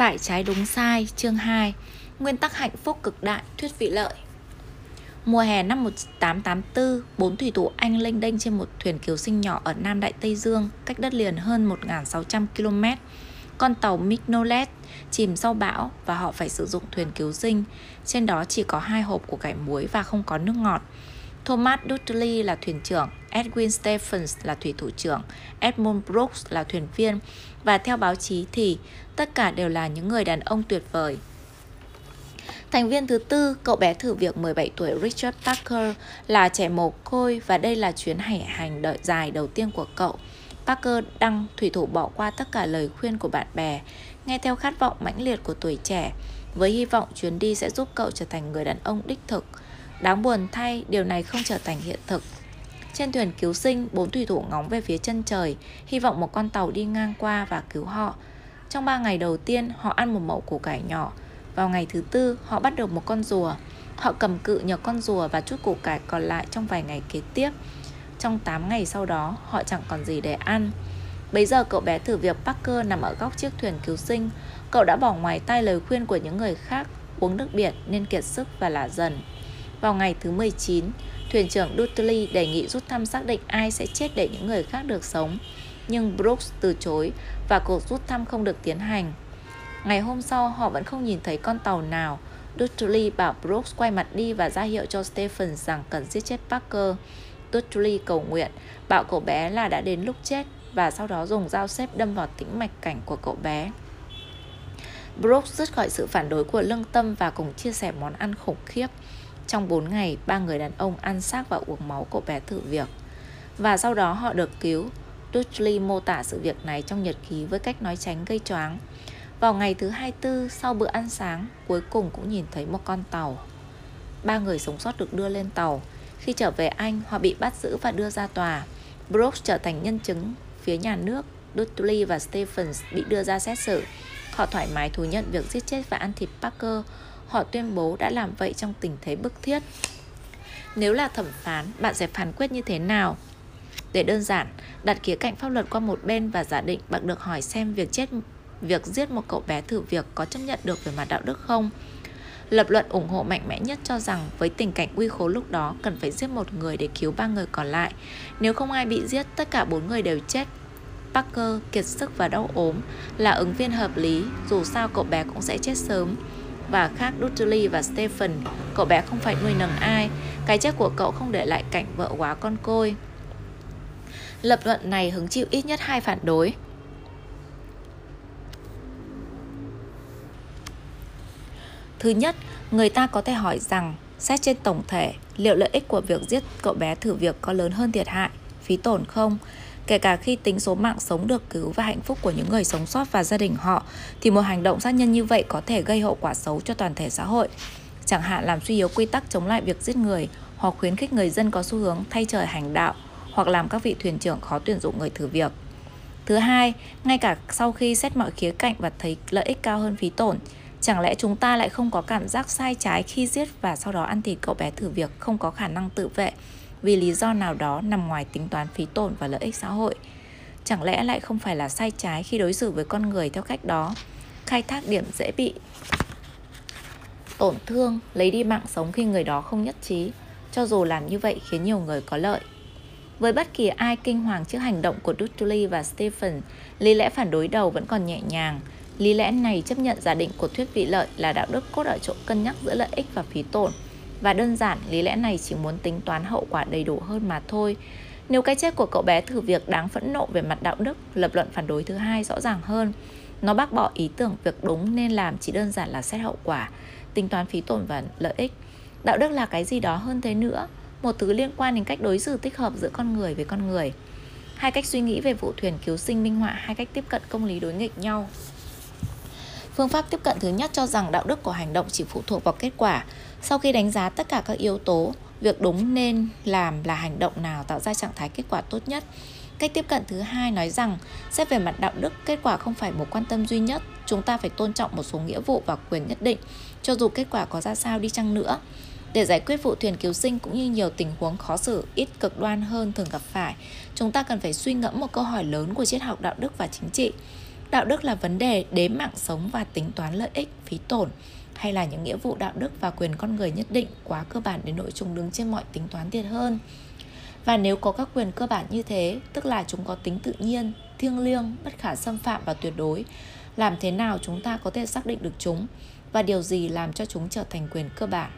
Phải trái đúng sai, chương 2 Nguyên tắc hạnh phúc cực đại, thuyết vị lợi Mùa hè năm 1884, bốn thủy thủ Anh lênh đênh trên một thuyền cứu sinh nhỏ ở Nam Đại Tây Dương, cách đất liền hơn 1.600 km. Con tàu Mignolet chìm sau bão và họ phải sử dụng thuyền cứu sinh. Trên đó chỉ có hai hộp của cải muối và không có nước ngọt. Thomas Dudley là thuyền trưởng, Edwin Stephens là thủy thủ trưởng, Edmund Brooks là thuyền viên và theo báo chí thì tất cả đều là những người đàn ông tuyệt vời. Thành viên thứ tư, cậu bé thử việc 17 tuổi Richard Parker là trẻ mồ côi và đây là chuyến hải hành đợi dài đầu tiên của cậu. Parker đăng thủy thủ bỏ qua tất cả lời khuyên của bạn bè, nghe theo khát vọng mãnh liệt của tuổi trẻ, với hy vọng chuyến đi sẽ giúp cậu trở thành người đàn ông đích thực. Đáng buồn thay, điều này không trở thành hiện thực. Trên thuyền cứu sinh, bốn thủy thủ ngóng về phía chân trời, hy vọng một con tàu đi ngang qua và cứu họ. Trong 3 ngày đầu tiên, họ ăn một mẩu củ cải nhỏ. Vào ngày thứ tư, họ bắt được một con rùa. Họ cầm cự nhờ con rùa và chút củ cải còn lại trong vài ngày kế tiếp. Trong 8 ngày sau đó, họ chẳng còn gì để ăn. Bây giờ cậu bé thử việc Parker nằm ở góc chiếc thuyền cứu sinh. Cậu đã bỏ ngoài tai lời khuyên của những người khác uống nước biển nên kiệt sức và lả dần. Vào ngày thứ 19, thuyền trưởng Dudley đề nghị rút thăm xác định ai sẽ chết để những người khác được sống. Nhưng Brooks từ chối và cuộc rút thăm không được tiến hành. Ngày hôm sau họ vẫn không nhìn thấy con tàu nào. Dudley bảo Brooks quay mặt đi và ra hiệu cho Stephen rằng cần giết chết Parker. Dudley cầu nguyện, bảo cậu bé là đã đến lúc chết và sau đó dùng dao xếp đâm vào tĩnh mạch cảnh của cậu bé. Brooks dứt khỏi sự phản đối của lương tâm và cùng chia sẻ món ăn khủng khiếp. Trong 4 ngày, ba người đàn ông ăn xác và uống máu cậu bé thử việc. Và sau đó họ được cứu. Dudley mô tả sự việc này trong nhật ký với cách nói tránh gây choáng. Vào ngày thứ 24 sau bữa ăn sáng, cuối cùng cũng nhìn thấy một con tàu. Ba người sống sót được đưa lên tàu. Khi trở về Anh, họ bị bắt giữ và đưa ra tòa. Brooks trở thành nhân chứng phía nhà nước. Dudley và Stephens bị đưa ra xét xử. Họ thoải mái thú nhận việc giết chết và ăn thịt Parker. Họ tuyên bố đã làm vậy trong tình thế bức thiết. Nếu là thẩm phán, bạn sẽ phán quyết như thế nào? Để đơn giản, đặt khía cạnh pháp luật qua một bên và giả định bạn được hỏi xem việc chết việc giết một cậu bé thử việc có chấp nhận được về mặt đạo đức không? Lập luận ủng hộ mạnh mẽ nhất cho rằng với tình cảnh uy khố lúc đó cần phải giết một người để cứu ba người còn lại. Nếu không ai bị giết, tất cả bốn người đều chết. Parker kiệt sức và đau ốm là ứng viên hợp lý, dù sao cậu bé cũng sẽ chết sớm. Và khác Dudley và Stephen, cậu bé không phải nuôi nấng ai, cái chết của cậu không để lại cảnh vợ quá con côi. Lập luận này hứng chịu ít nhất hai phản đối. Thứ nhất, người ta có thể hỏi rằng, xét trên tổng thể, liệu lợi ích của việc giết cậu bé thử việc có lớn hơn thiệt hại, phí tổn không? Kể cả khi tính số mạng sống được cứu và hạnh phúc của những người sống sót và gia đình họ, thì một hành động sát nhân như vậy có thể gây hậu quả xấu cho toàn thể xã hội. Chẳng hạn làm suy yếu quy tắc chống lại việc giết người, hoặc khuyến khích người dân có xu hướng thay trời hành đạo, hoặc làm các vị thuyền trưởng khó tuyển dụng người thử việc. Thứ hai, ngay cả sau khi xét mọi khía cạnh và thấy lợi ích cao hơn phí tổn, Chẳng lẽ chúng ta lại không có cảm giác sai trái khi giết và sau đó ăn thịt cậu bé thử việc không có khả năng tự vệ vì lý do nào đó nằm ngoài tính toán phí tổn và lợi ích xã hội? Chẳng lẽ lại không phải là sai trái khi đối xử với con người theo cách đó? Khai thác điểm dễ bị tổn thương, lấy đi mạng sống khi người đó không nhất trí, cho dù làm như vậy khiến nhiều người có lợi. Với bất kỳ ai kinh hoàng trước hành động của Dudley và Stephen, lý lẽ phản đối đầu vẫn còn nhẹ nhàng, Lý lẽ này chấp nhận giả định của thuyết vị lợi là đạo đức cốt ở chỗ cân nhắc giữa lợi ích và phí tổn. Và đơn giản, lý lẽ này chỉ muốn tính toán hậu quả đầy đủ hơn mà thôi. Nếu cái chết của cậu bé thử việc đáng phẫn nộ về mặt đạo đức, lập luận phản đối thứ hai rõ ràng hơn. Nó bác bỏ ý tưởng việc đúng nên làm chỉ đơn giản là xét hậu quả, tính toán phí tổn và lợi ích. Đạo đức là cái gì đó hơn thế nữa, một thứ liên quan đến cách đối xử tích hợp giữa con người với con người. Hai cách suy nghĩ về vụ thuyền cứu sinh minh họa hai cách tiếp cận công lý đối nghịch nhau. Phương pháp tiếp cận thứ nhất cho rằng đạo đức của hành động chỉ phụ thuộc vào kết quả. Sau khi đánh giá tất cả các yếu tố, việc đúng nên làm là hành động nào tạo ra trạng thái kết quả tốt nhất. Cách tiếp cận thứ hai nói rằng, xét về mặt đạo đức, kết quả không phải mối quan tâm duy nhất. Chúng ta phải tôn trọng một số nghĩa vụ và quyền nhất định, cho dù kết quả có ra sao đi chăng nữa. Để giải quyết vụ thuyền cứu sinh cũng như nhiều tình huống khó xử, ít cực đoan hơn thường gặp phải, chúng ta cần phải suy ngẫm một câu hỏi lớn của triết học đạo đức và chính trị Đạo đức là vấn đề đếm mạng sống và tính toán lợi ích, phí tổn hay là những nghĩa vụ đạo đức và quyền con người nhất định quá cơ bản đến nỗi chúng đứng trên mọi tính toán thiệt hơn. Và nếu có các quyền cơ bản như thế, tức là chúng có tính tự nhiên, thiêng liêng, bất khả xâm phạm và tuyệt đối, làm thế nào chúng ta có thể xác định được chúng và điều gì làm cho chúng trở thành quyền cơ bản?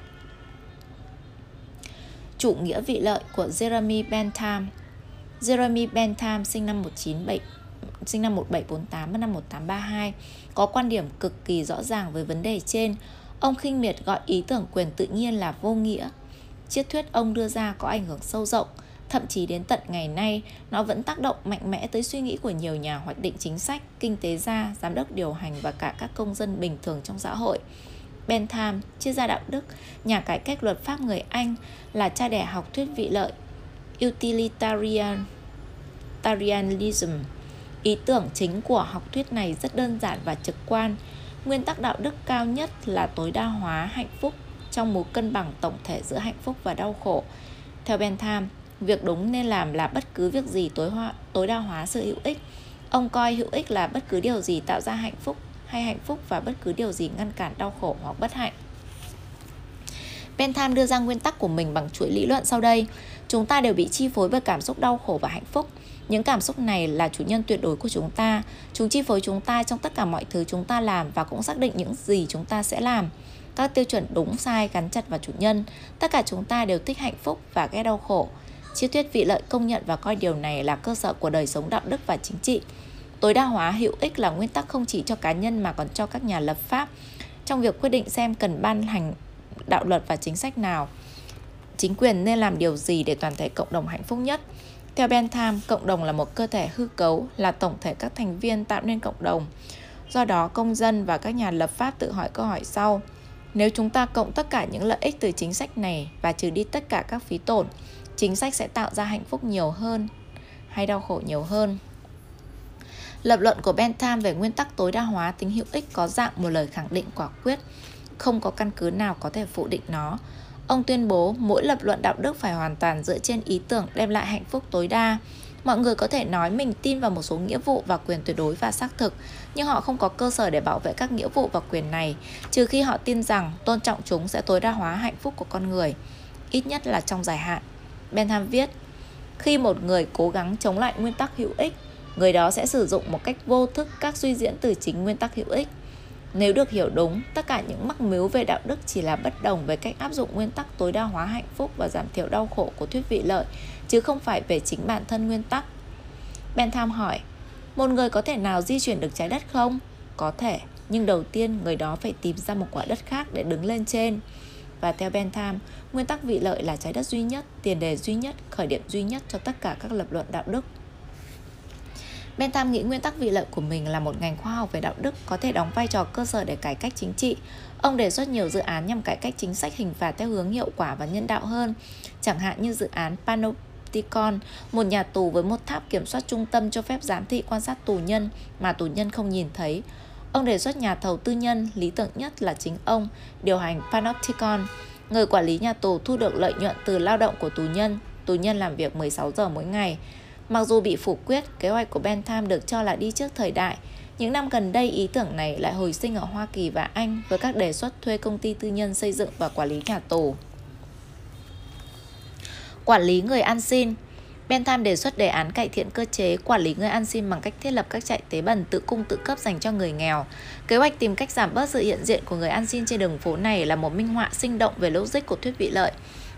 Chủ nghĩa vị lợi của Jeremy Bentham Jeremy Bentham sinh năm 1970 sinh năm 1748 và năm 1832 có quan điểm cực kỳ rõ ràng với vấn đề trên. Ông khinh miệt gọi ý tưởng quyền tự nhiên là vô nghĩa. Triết thuyết ông đưa ra có ảnh hưởng sâu rộng, thậm chí đến tận ngày nay nó vẫn tác động mạnh mẽ tới suy nghĩ của nhiều nhà hoạch định chính sách, kinh tế gia, giám đốc điều hành và cả các công dân bình thường trong xã hội. Bentham, triết gia đạo đức, nhà cải cách luật pháp người Anh, là cha đẻ học thuyết vị lợi, utilitarianism. Ý tưởng chính của học thuyết này rất đơn giản và trực quan. Nguyên tắc đạo đức cao nhất là tối đa hóa hạnh phúc trong mối cân bằng tổng thể giữa hạnh phúc và đau khổ. Theo Bentham, việc đúng nên làm là bất cứ việc gì tối hoa, tối đa hóa sự hữu ích. Ông coi hữu ích là bất cứ điều gì tạo ra hạnh phúc hay hạnh phúc và bất cứ điều gì ngăn cản đau khổ hoặc bất hạnh. Bentham đưa ra nguyên tắc của mình bằng chuỗi lý luận sau đây. Chúng ta đều bị chi phối bởi cảm xúc đau khổ và hạnh phúc. Những cảm xúc này là chủ nhân tuyệt đối của chúng ta. Chúng chi phối chúng ta trong tất cả mọi thứ chúng ta làm và cũng xác định những gì chúng ta sẽ làm. Các tiêu chuẩn đúng, sai, gắn chặt vào chủ nhân. Tất cả chúng ta đều thích hạnh phúc và ghét đau khổ. Triết thuyết vị lợi công nhận và coi điều này là cơ sở của đời sống đạo đức và chính trị. Tối đa hóa hữu ích là nguyên tắc không chỉ cho cá nhân mà còn cho các nhà lập pháp trong việc quyết định xem cần ban hành đạo luật và chính sách nào. Chính quyền nên làm điều gì để toàn thể cộng đồng hạnh phúc nhất? Theo Bentham, cộng đồng là một cơ thể hư cấu, là tổng thể các thành viên tạo nên cộng đồng. Do đó, công dân và các nhà lập pháp tự hỏi câu hỏi sau. Nếu chúng ta cộng tất cả những lợi ích từ chính sách này và trừ đi tất cả các phí tổn, chính sách sẽ tạo ra hạnh phúc nhiều hơn hay đau khổ nhiều hơn? Lập luận của Bentham về nguyên tắc tối đa hóa tính hữu ích có dạng một lời khẳng định quả quyết, không có căn cứ nào có thể phủ định nó. Ông tuyên bố mỗi lập luận đạo đức phải hoàn toàn dựa trên ý tưởng đem lại hạnh phúc tối đa. Mọi người có thể nói mình tin vào một số nghĩa vụ và quyền tuyệt đối và xác thực, nhưng họ không có cơ sở để bảo vệ các nghĩa vụ và quyền này, trừ khi họ tin rằng tôn trọng chúng sẽ tối đa hóa hạnh phúc của con người, ít nhất là trong dài hạn. Bentham viết, khi một người cố gắng chống lại nguyên tắc hữu ích, người đó sẽ sử dụng một cách vô thức các suy diễn từ chính nguyên tắc hữu ích. Nếu được hiểu đúng, tất cả những mắc mếu về đạo đức chỉ là bất đồng về cách áp dụng nguyên tắc tối đa hóa hạnh phúc và giảm thiểu đau khổ của thuyết vị lợi, chứ không phải về chính bản thân nguyên tắc. Bentham hỏi, một người có thể nào di chuyển được trái đất không? Có thể, nhưng đầu tiên người đó phải tìm ra một quả đất khác để đứng lên trên. Và theo Bentham, nguyên tắc vị lợi là trái đất duy nhất, tiền đề duy nhất, khởi điểm duy nhất cho tất cả các lập luận đạo đức. Bentham nghĩ nguyên tắc vị lợi của mình là một ngành khoa học về đạo đức có thể đóng vai trò cơ sở để cải cách chính trị. Ông đề xuất nhiều dự án nhằm cải cách chính sách hình phạt theo hướng hiệu quả và nhân đạo hơn, chẳng hạn như dự án Panopticon, một nhà tù với một tháp kiểm soát trung tâm cho phép giám thị quan sát tù nhân mà tù nhân không nhìn thấy. Ông đề xuất nhà thầu tư nhân, lý tưởng nhất là chính ông, điều hành Panopticon. Người quản lý nhà tù thu được lợi nhuận từ lao động của tù nhân. Tù nhân làm việc 16 giờ mỗi ngày. Mặc dù bị phủ quyết, kế hoạch của Bentham được cho là đi trước thời đại. Những năm gần đây, ý tưởng này lại hồi sinh ở Hoa Kỳ và Anh với các đề xuất thuê công ty tư nhân xây dựng và quản lý nhà tù. Quản lý người ăn xin Bentham đề xuất đề án cải thiện cơ chế quản lý người ăn xin bằng cách thiết lập các trại tế bần tự cung tự cấp dành cho người nghèo. Kế hoạch tìm cách giảm bớt sự hiện diện của người ăn xin trên đường phố này là một minh họa sinh động về logic của thuyết vị lợi.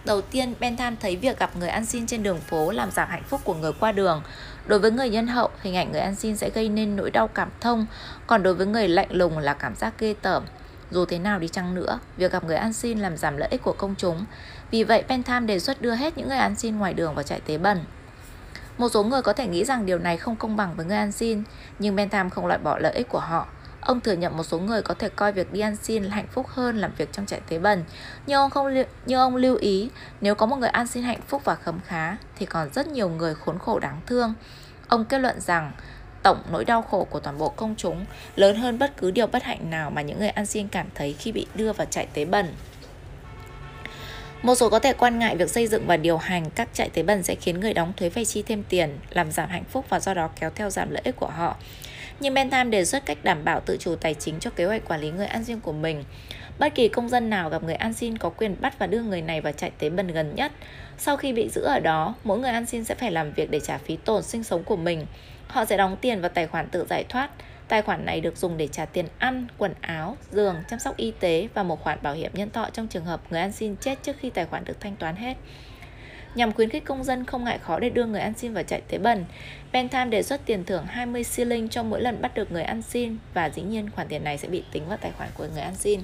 Đầu tiên, Bentham thấy việc gặp người ăn xin trên đường phố làm giảm hạnh phúc của người qua đường. Đối với người nhân hậu, hình ảnh người ăn xin sẽ gây nên nỗi đau cảm thông, còn đối với người lạnh lùng là cảm giác ghê tởm. Dù thế nào đi chăng nữa, việc gặp người ăn xin làm giảm lợi ích của công chúng. Vì vậy, Bentham đề xuất đưa hết những người ăn xin ngoài đường vào trại tế bẩn. Một số người có thể nghĩ rằng điều này không công bằng với người ăn xin, nhưng Bentham không loại bỏ lợi ích của họ. Ông thừa nhận một số người có thể coi việc đi ăn xin là hạnh phúc hơn làm việc trong trại tế bần. Nhưng ông không như ông lưu ý, nếu có một người ăn xin hạnh phúc và khấm khá thì còn rất nhiều người khốn khổ đáng thương. Ông kết luận rằng tổng nỗi đau khổ của toàn bộ công chúng lớn hơn bất cứ điều bất hạnh nào mà những người ăn xin cảm thấy khi bị đưa vào trại tế bần. Một số có thể quan ngại việc xây dựng và điều hành các trại tế bần sẽ khiến người đóng thuế phải chi thêm tiền, làm giảm hạnh phúc và do đó kéo theo giảm lợi ích của họ. Nhưng Bentham đề xuất cách đảm bảo tự chủ tài chính cho kế hoạch quản lý người ăn xin của mình. Bất kỳ công dân nào gặp người ăn xin có quyền bắt và đưa người này vào trại tế bần gần nhất. Sau khi bị giữ ở đó, mỗi người ăn xin sẽ phải làm việc để trả phí tổn sinh sống của mình. Họ sẽ đóng tiền vào tài khoản tự giải thoát. Tài khoản này được dùng để trả tiền ăn, quần áo, giường, chăm sóc y tế và một khoản bảo hiểm nhân thọ trong trường hợp người ăn xin chết trước khi tài khoản được thanh toán hết. Nhằm khuyến khích công dân không ngại khó để đưa người ăn xin vào chạy tế bần, Bentham đề xuất tiền thưởng 20 shilling cho mỗi lần bắt được người ăn xin và dĩ nhiên khoản tiền này sẽ bị tính vào tài khoản của người ăn xin.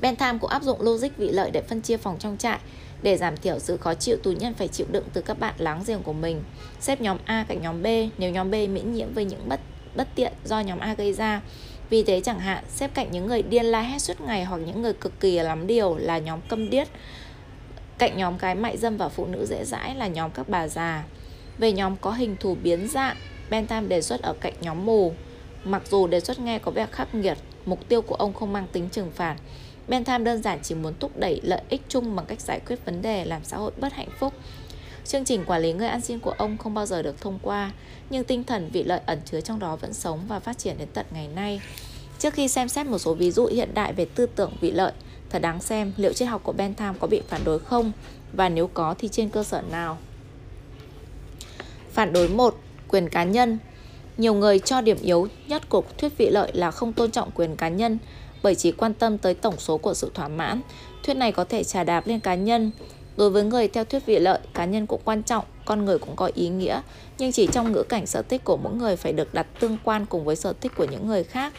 Bentham cũng áp dụng logic vị lợi để phân chia phòng trong trại để giảm thiểu sự khó chịu tù nhân phải chịu đựng từ các bạn láng giềng của mình. Xếp nhóm A cạnh nhóm B nếu nhóm B miễn nhiễm với những bất bất tiện do nhóm A gây ra. Vì thế chẳng hạn, xếp cạnh những người điên la hét suốt ngày hoặc những người cực kỳ lắm điều là nhóm câm điếc. Cạnh nhóm cái mại dâm và phụ nữ dễ dãi là nhóm các bà già. Về nhóm có hình thù biến dạng, Bentham đề xuất ở cạnh nhóm mù. Mặc dù đề xuất nghe có vẻ khắc nghiệt, mục tiêu của ông không mang tính trừng phạt, Bentham đơn giản chỉ muốn thúc đẩy lợi ích chung bằng cách giải quyết vấn đề làm xã hội bất hạnh phúc. Chương trình quản lý người ăn xin của ông không bao giờ được thông qua, nhưng tinh thần vị lợi ẩn chứa trong đó vẫn sống và phát triển đến tận ngày nay. Trước khi xem xét một số ví dụ hiện đại về tư tưởng vị lợi, thật đáng xem liệu triết học của Bentham có bị phản đối không và nếu có thì trên cơ sở nào. Phản đối 1. Quyền cá nhân Nhiều người cho điểm yếu nhất của thuyết vị lợi là không tôn trọng quyền cá nhân bởi chỉ quan tâm tới tổng số của sự thỏa mãn. Thuyết này có thể trả đạp lên cá nhân. Đối với người theo thuyết vị lợi, cá nhân cũng quan trọng, con người cũng có ý nghĩa, nhưng chỉ trong ngữ cảnh sở thích của mỗi người phải được đặt tương quan cùng với sở thích của những người khác.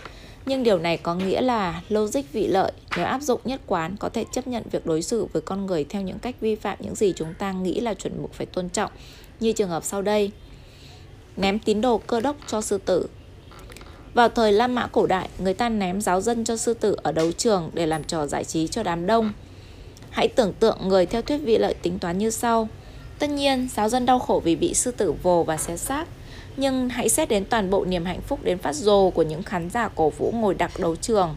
Nhưng điều này có nghĩa là logic vị lợi nếu áp dụng nhất quán có thể chấp nhận việc đối xử với con người theo những cách vi phạm những gì chúng ta nghĩ là chuẩn mực phải tôn trọng, như trường hợp sau đây. Ném tín đồ cơ đốc cho sư tử vào thời La Mã cổ đại, người ta ném giáo dân cho sư tử ở đấu trường để làm trò giải trí cho đám đông. Hãy tưởng tượng người theo thuyết vị lợi tính toán như sau. Tất nhiên, giáo dân đau khổ vì bị sư tử vồ và xé xác. Nhưng hãy xét đến toàn bộ niềm hạnh phúc đến phát rồ của những khán giả cổ vũ ngồi đặc đấu trường.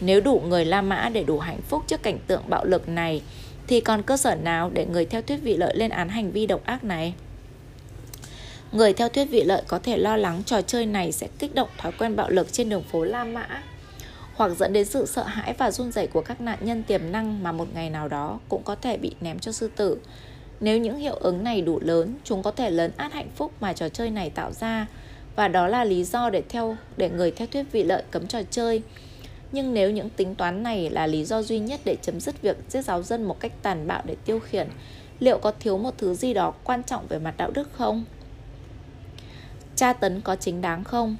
Nếu đủ người La Mã để đủ hạnh phúc trước cảnh tượng bạo lực này, thì còn cơ sở nào để người theo thuyết vị lợi lên án hành vi độc ác này? Người theo thuyết vị lợi có thể lo lắng trò chơi này sẽ kích động thói quen bạo lực trên đường phố La Mã hoặc dẫn đến sự sợ hãi và run rẩy của các nạn nhân tiềm năng mà một ngày nào đó cũng có thể bị ném cho sư tử. Nếu những hiệu ứng này đủ lớn, chúng có thể lớn át hạnh phúc mà trò chơi này tạo ra và đó là lý do để theo để người theo thuyết vị lợi cấm trò chơi. Nhưng nếu những tính toán này là lý do duy nhất để chấm dứt việc giết giáo dân một cách tàn bạo để tiêu khiển, liệu có thiếu một thứ gì đó quan trọng về mặt đạo đức không? tra tấn có chính đáng không?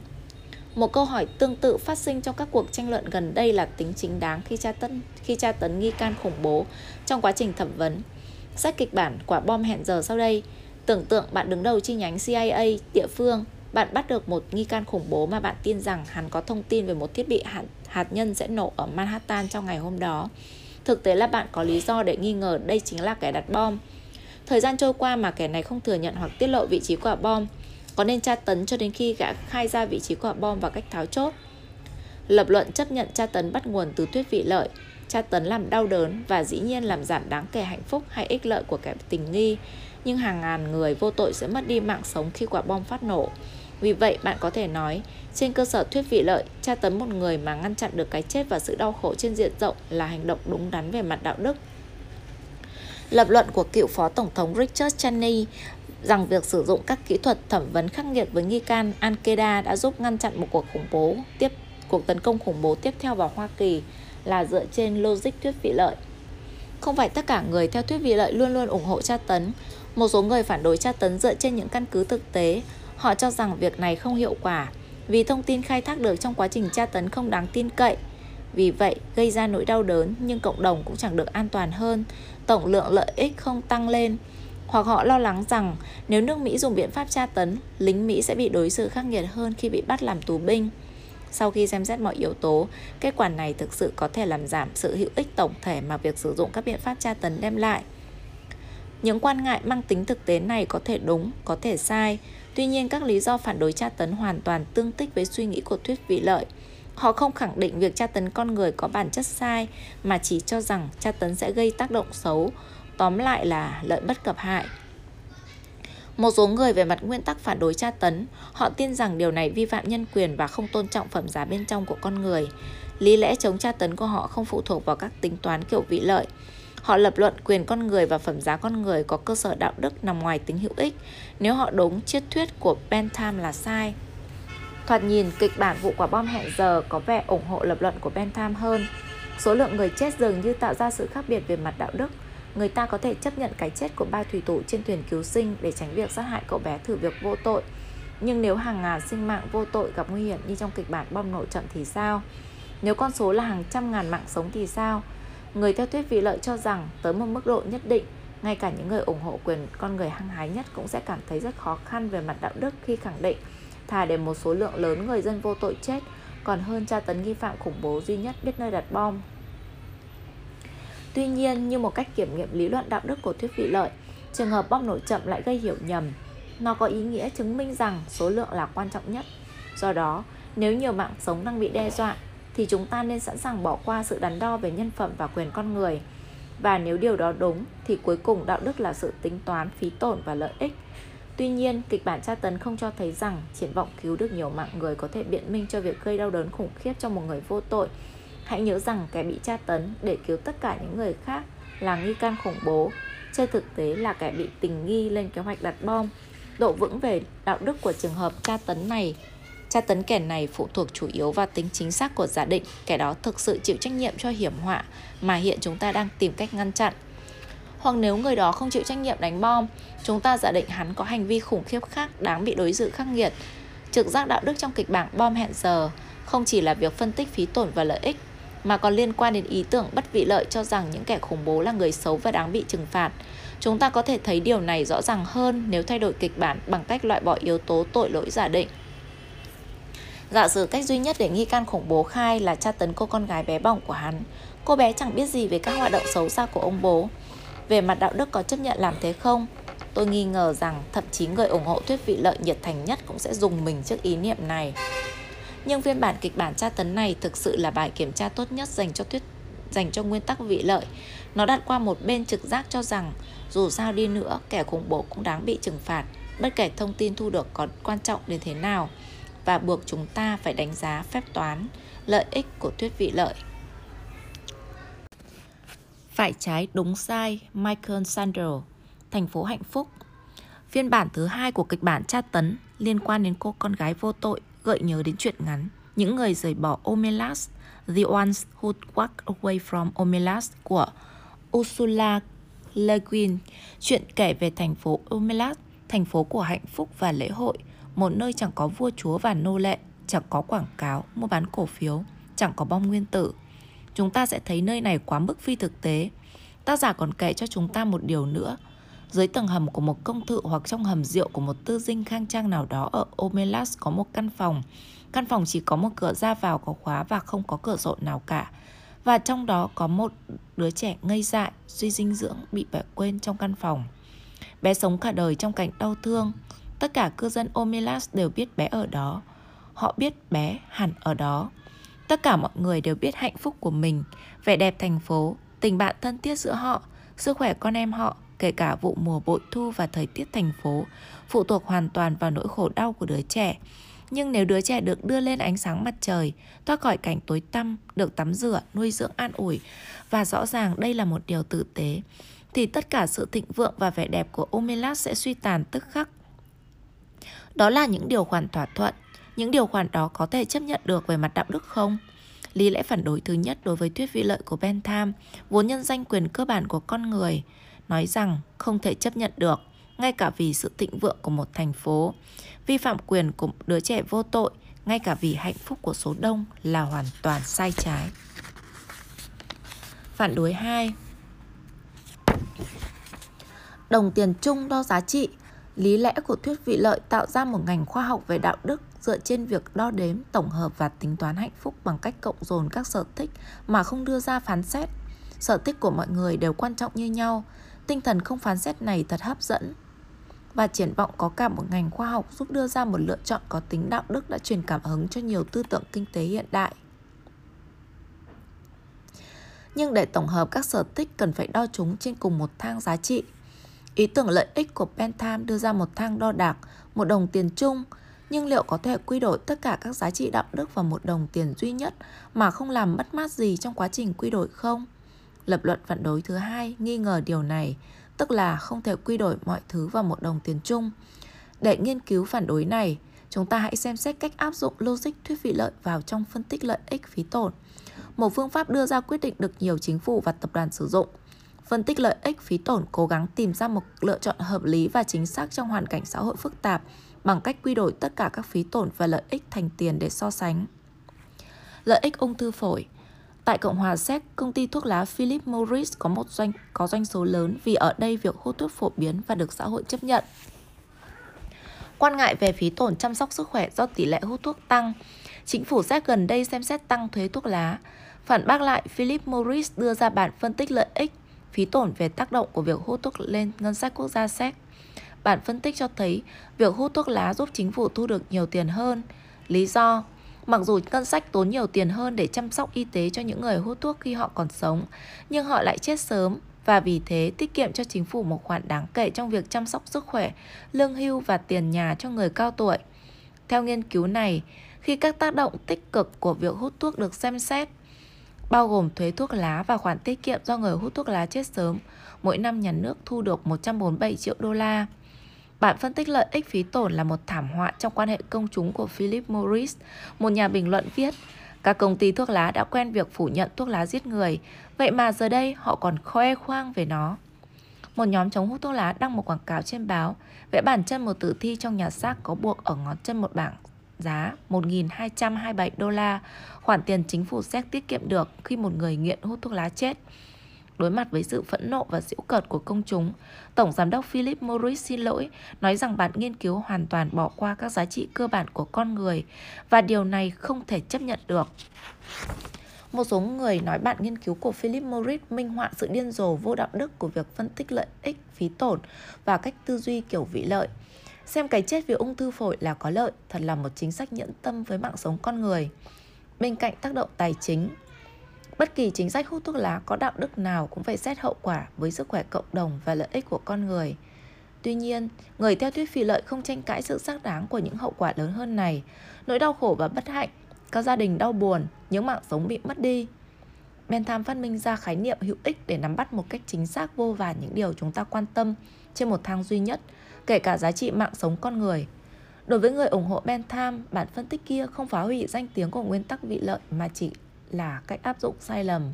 Một câu hỏi tương tự phát sinh trong các cuộc tranh luận gần đây là tính chính đáng khi tra tấn khi tra tấn nghi can khủng bố trong quá trình thẩm vấn. Sách kịch bản quả bom hẹn giờ sau đây. Tưởng tượng bạn đứng đầu chi nhánh CIA địa phương, bạn bắt được một nghi can khủng bố mà bạn tin rằng hắn có thông tin về một thiết bị hạt, hạt nhân sẽ nổ ở Manhattan trong ngày hôm đó. Thực tế là bạn có lý do để nghi ngờ đây chính là kẻ đặt bom. Thời gian trôi qua mà kẻ này không thừa nhận hoặc tiết lộ vị trí quả bom, có nên tra tấn cho đến khi gã khai ra vị trí quả bom và cách tháo chốt? Lập luận chấp nhận tra tấn bắt nguồn từ thuyết vị lợi, tra tấn làm đau đớn và dĩ nhiên làm giảm đáng kể hạnh phúc hay ích lợi của kẻ tình nghi, nhưng hàng ngàn người vô tội sẽ mất đi mạng sống khi quả bom phát nổ. Vì vậy, bạn có thể nói, trên cơ sở thuyết vị lợi, tra tấn một người mà ngăn chặn được cái chết và sự đau khổ trên diện rộng là hành động đúng đắn về mặt đạo đức. Lập luận của cựu Phó Tổng thống Richard Cheney rằng việc sử dụng các kỹ thuật thẩm vấn khắc nghiệt với nghi can Al-Qaeda đã giúp ngăn chặn một cuộc khủng bố tiếp cuộc tấn công khủng bố tiếp theo vào Hoa Kỳ là dựa trên logic thuyết vị lợi. Không phải tất cả người theo thuyết vị lợi luôn luôn ủng hộ tra tấn. Một số người phản đối tra tấn dựa trên những căn cứ thực tế. Họ cho rằng việc này không hiệu quả vì thông tin khai thác được trong quá trình tra tấn không đáng tin cậy. Vì vậy, gây ra nỗi đau đớn nhưng cộng đồng cũng chẳng được an toàn hơn, tổng lượng lợi ích không tăng lên hoặc họ lo lắng rằng nếu nước Mỹ dùng biện pháp tra tấn, lính Mỹ sẽ bị đối xử khắc nghiệt hơn khi bị bắt làm tù binh. Sau khi xem xét mọi yếu tố, kết quả này thực sự có thể làm giảm sự hữu ích tổng thể mà việc sử dụng các biện pháp tra tấn đem lại. Những quan ngại mang tính thực tế này có thể đúng, có thể sai. Tuy nhiên, các lý do phản đối tra tấn hoàn toàn tương tích với suy nghĩ của thuyết vị lợi. Họ không khẳng định việc tra tấn con người có bản chất sai, mà chỉ cho rằng tra tấn sẽ gây tác động xấu, Tóm lại là lợi bất cập hại. Một số người về mặt nguyên tắc phản đối tra tấn, họ tin rằng điều này vi phạm nhân quyền và không tôn trọng phẩm giá bên trong của con người. Lý lẽ chống tra tấn của họ không phụ thuộc vào các tính toán kiểu vị lợi. Họ lập luận quyền con người và phẩm giá con người có cơ sở đạo đức nằm ngoài tính hữu ích nếu họ đúng triết thuyết của Bentham là sai. Thoạt nhìn, kịch bản vụ quả bom hẹn giờ có vẻ ủng hộ lập luận của Bentham hơn. Số lượng người chết dường như tạo ra sự khác biệt về mặt đạo đức. Người ta có thể chấp nhận cái chết của ba thủy thủ trên thuyền cứu sinh để tránh việc sát hại cậu bé thử việc vô tội. Nhưng nếu hàng ngàn sinh mạng vô tội gặp nguy hiểm như trong kịch bản bom nổ chậm thì sao? Nếu con số là hàng trăm ngàn mạng sống thì sao? Người theo thuyết vị lợi cho rằng tới một mức độ nhất định, ngay cả những người ủng hộ quyền con người hăng hái nhất cũng sẽ cảm thấy rất khó khăn về mặt đạo đức khi khẳng định thà để một số lượng lớn người dân vô tội chết còn hơn tra tấn nghi phạm khủng bố duy nhất biết nơi đặt bom. Tuy nhiên, như một cách kiểm nghiệm lý luận đạo đức của thuyết vị lợi, trường hợp bóc nổ chậm lại gây hiểu nhầm. Nó có ý nghĩa chứng minh rằng số lượng là quan trọng nhất. Do đó, nếu nhiều mạng sống đang bị đe dọa, thì chúng ta nên sẵn sàng bỏ qua sự đắn đo về nhân phẩm và quyền con người. Và nếu điều đó đúng, thì cuối cùng đạo đức là sự tính toán phí tổn và lợi ích. Tuy nhiên, kịch bản tra tấn không cho thấy rằng triển vọng cứu được nhiều mạng người có thể biện minh cho việc gây đau đớn khủng khiếp cho một người vô tội. Hãy nhớ rằng kẻ bị tra tấn để cứu tất cả những người khác là nghi can khủng bố, trên thực tế là kẻ bị tình nghi lên kế hoạch đặt bom. Độ vững về đạo đức của trường hợp tra tấn này Tra tấn kẻ này phụ thuộc chủ yếu vào tính chính xác của giả định kẻ đó thực sự chịu trách nhiệm cho hiểm họa mà hiện chúng ta đang tìm cách ngăn chặn. Hoặc nếu người đó không chịu trách nhiệm đánh bom, chúng ta giả định hắn có hành vi khủng khiếp khác đáng bị đối xử khắc nghiệt. Trực giác đạo đức trong kịch bản bom hẹn giờ không chỉ là việc phân tích phí tổn và lợi ích, mà còn liên quan đến ý tưởng bất vị lợi cho rằng những kẻ khủng bố là người xấu và đáng bị trừng phạt. Chúng ta có thể thấy điều này rõ ràng hơn nếu thay đổi kịch bản bằng cách loại bỏ yếu tố tội lỗi giả định. Giả sử cách duy nhất để nghi can khủng bố khai là tra tấn cô con gái bé bỏng của hắn. Cô bé chẳng biết gì về các hoạt động xấu xa của ông bố. Về mặt đạo đức có chấp nhận làm thế không? Tôi nghi ngờ rằng thậm chí người ủng hộ thuyết vị lợi nhiệt thành nhất cũng sẽ dùng mình trước ý niệm này. Nhưng phiên bản kịch bản tra tấn này thực sự là bài kiểm tra tốt nhất dành cho thuyết dành cho nguyên tắc vị lợi. Nó đặt qua một bên trực giác cho rằng dù sao đi nữa, kẻ khủng bố cũng đáng bị trừng phạt, bất kể thông tin thu được có quan trọng đến thế nào và buộc chúng ta phải đánh giá phép toán lợi ích của thuyết vị lợi. Phải trái đúng sai Michael Sandel, thành phố hạnh phúc. Phiên bản thứ hai của kịch bản tra tấn liên quan đến cô con gái vô tội gợi nhớ đến chuyện ngắn Những người rời bỏ Omelas, The Ones Who Walk Away from Omelas của Ursula Le Guin. Chuyện kể về thành phố Omelas, thành phố của hạnh phúc và lễ hội một nơi chẳng có vua chúa và nô lệ, chẳng có quảng cáo, mua bán cổ phiếu, chẳng có bom nguyên tử. Chúng ta sẽ thấy nơi này quá mức phi thực tế. Tác giả còn kể cho chúng ta một điều nữa. Dưới tầng hầm của một công thự hoặc trong hầm rượu của một tư dinh khang trang nào đó ở Omelas có một căn phòng. Căn phòng chỉ có một cửa ra vào có khóa và không có cửa sổ nào cả. Và trong đó có một đứa trẻ ngây dại, suy dinh dưỡng bị bỏ quên trong căn phòng. Bé sống cả đời trong cảnh đau thương, Tất cả cư dân Omelas đều biết bé ở đó. Họ biết bé hẳn ở đó. Tất cả mọi người đều biết hạnh phúc của mình, vẻ đẹp thành phố, tình bạn thân thiết giữa họ, sức khỏe con em họ, kể cả vụ mùa bội thu và thời tiết thành phố, phụ thuộc hoàn toàn vào nỗi khổ đau của đứa trẻ. Nhưng nếu đứa trẻ được đưa lên ánh sáng mặt trời, thoát khỏi cảnh tối tăm, được tắm rửa, nuôi dưỡng an ủi, và rõ ràng đây là một điều tử tế, thì tất cả sự thịnh vượng và vẻ đẹp của Omelas sẽ suy tàn tức khắc. Đó là những điều khoản thỏa thuận. Những điều khoản đó có thể chấp nhận được về mặt đạo đức không? Lý lẽ phản đối thứ nhất đối với thuyết vị lợi của Bentham, vốn nhân danh quyền cơ bản của con người, nói rằng không thể chấp nhận được, ngay cả vì sự thịnh vượng của một thành phố. Vi phạm quyền của đứa trẻ vô tội, ngay cả vì hạnh phúc của số đông là hoàn toàn sai trái. Phản đối 2 Đồng tiền chung đo giá trị Lý lẽ của thuyết vị lợi tạo ra một ngành khoa học về đạo đức dựa trên việc đo đếm, tổng hợp và tính toán hạnh phúc bằng cách cộng dồn các sở thích mà không đưa ra phán xét. Sở thích của mọi người đều quan trọng như nhau. Tinh thần không phán xét này thật hấp dẫn. Và triển vọng có cả một ngành khoa học giúp đưa ra một lựa chọn có tính đạo đức đã truyền cảm hứng cho nhiều tư tưởng kinh tế hiện đại. Nhưng để tổng hợp các sở thích cần phải đo chúng trên cùng một thang giá trị. Ý tưởng lợi ích của Bentham đưa ra một thang đo đạc, một đồng tiền chung, nhưng liệu có thể quy đổi tất cả các giá trị đạo đức vào một đồng tiền duy nhất mà không làm mất mát gì trong quá trình quy đổi không? Lập luận phản đối thứ hai nghi ngờ điều này, tức là không thể quy đổi mọi thứ vào một đồng tiền chung. Để nghiên cứu phản đối này, chúng ta hãy xem xét cách áp dụng logic thuyết vị lợi vào trong phân tích lợi ích phí tổn. Một phương pháp đưa ra quyết định được nhiều chính phủ và tập đoàn sử dụng. Phân tích lợi ích phí tổn cố gắng tìm ra một lựa chọn hợp lý và chính xác trong hoàn cảnh xã hội phức tạp bằng cách quy đổi tất cả các phí tổn và lợi ích thành tiền để so sánh. Lợi ích ung thư phổi Tại Cộng hòa Séc, công ty thuốc lá Philip Morris có một doanh có doanh số lớn vì ở đây việc hút thuốc phổ biến và được xã hội chấp nhận. Quan ngại về phí tổn chăm sóc sức khỏe do tỷ lệ hút thuốc tăng, chính phủ Séc gần đây xem xét tăng thuế thuốc lá. Phản bác lại, Philip Morris đưa ra bản phân tích lợi ích, phí tổn về tác động của việc hút thuốc lên ngân sách quốc gia Séc. Bản phân tích cho thấy việc hút thuốc lá giúp chính phủ thu được nhiều tiền hơn. Lý do Mặc dù ngân sách tốn nhiều tiền hơn để chăm sóc y tế cho những người hút thuốc khi họ còn sống, nhưng họ lại chết sớm và vì thế tiết kiệm cho chính phủ một khoản đáng kể trong việc chăm sóc sức khỏe, lương hưu và tiền nhà cho người cao tuổi. Theo nghiên cứu này, khi các tác động tích cực của việc hút thuốc được xem xét, bao gồm thuế thuốc lá và khoản tiết kiệm do người hút thuốc lá chết sớm, mỗi năm nhà nước thu được 147 triệu đô la. Bản phân tích lợi ích phí tổn là một thảm họa trong quan hệ công chúng của Philip Morris, một nhà bình luận viết. Các công ty thuốc lá đã quen việc phủ nhận thuốc lá giết người, vậy mà giờ đây họ còn khoe khoang về nó. Một nhóm chống hút thuốc lá đăng một quảng cáo trên báo, vẽ bản chân một tử thi trong nhà xác có buộc ở ngón chân một bảng giá 1.227 đô la, khoản tiền chính phủ Séc tiết kiệm được khi một người nghiện hút thuốc lá chết. Đối mặt với sự phẫn nộ và giễu cợt của công chúng, Tổng Giám đốc Philip Morris xin lỗi, nói rằng bản nghiên cứu hoàn toàn bỏ qua các giá trị cơ bản của con người và điều này không thể chấp nhận được. Một số người nói bạn nghiên cứu của Philip Morris minh họa sự điên rồ vô đạo đức của việc phân tích lợi ích, phí tổn và cách tư duy kiểu vị lợi. Xem cái chết vì ung thư phổi là có lợi, thật là một chính sách nhẫn tâm với mạng sống con người. Bên cạnh tác động tài chính, Bất kỳ chính sách hút thuốc lá có đạo đức nào cũng phải xét hậu quả với sức khỏe cộng đồng và lợi ích của con người. Tuy nhiên, người theo thuyết phi lợi không tranh cãi sự xác đáng của những hậu quả lớn hơn này, nỗi đau khổ và bất hạnh, các gia đình đau buồn, những mạng sống bị mất đi. Bentham phát minh ra khái niệm hữu ích để nắm bắt một cách chính xác vô vàn những điều chúng ta quan tâm trên một thang duy nhất, kể cả giá trị mạng sống con người. Đối với người ủng hộ Bentham, bản phân tích kia không phá hủy danh tiếng của nguyên tắc vị lợi mà chỉ là cách áp dụng sai lầm.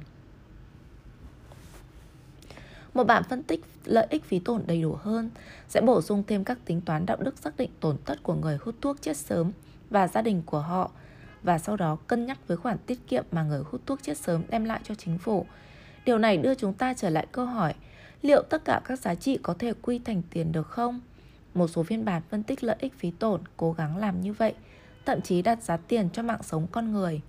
Một bản phân tích lợi ích phí tổn đầy đủ hơn sẽ bổ sung thêm các tính toán đạo đức xác định tổn thất của người hút thuốc chết sớm và gia đình của họ và sau đó cân nhắc với khoản tiết kiệm mà người hút thuốc chết sớm đem lại cho chính phủ. Điều này đưa chúng ta trở lại câu hỏi liệu tất cả các giá trị có thể quy thành tiền được không? Một số phiên bản phân tích lợi ích phí tổn cố gắng làm như vậy, thậm chí đặt giá tiền cho mạng sống con người.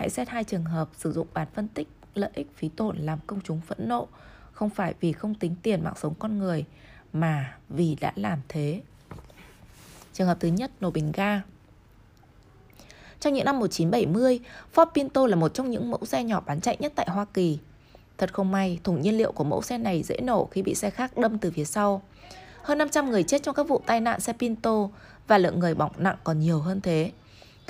Hãy xét hai trường hợp sử dụng bản phân tích lợi ích phí tổn làm công chúng phẫn nộ, không phải vì không tính tiền mạng sống con người, mà vì đã làm thế. Trường hợp thứ nhất, nổ bình ga. Trong những năm 1970, Ford Pinto là một trong những mẫu xe nhỏ bán chạy nhất tại Hoa Kỳ. Thật không may, thùng nhiên liệu của mẫu xe này dễ nổ khi bị xe khác đâm từ phía sau. Hơn 500 người chết trong các vụ tai nạn xe Pinto và lượng người bỏng nặng còn nhiều hơn thế.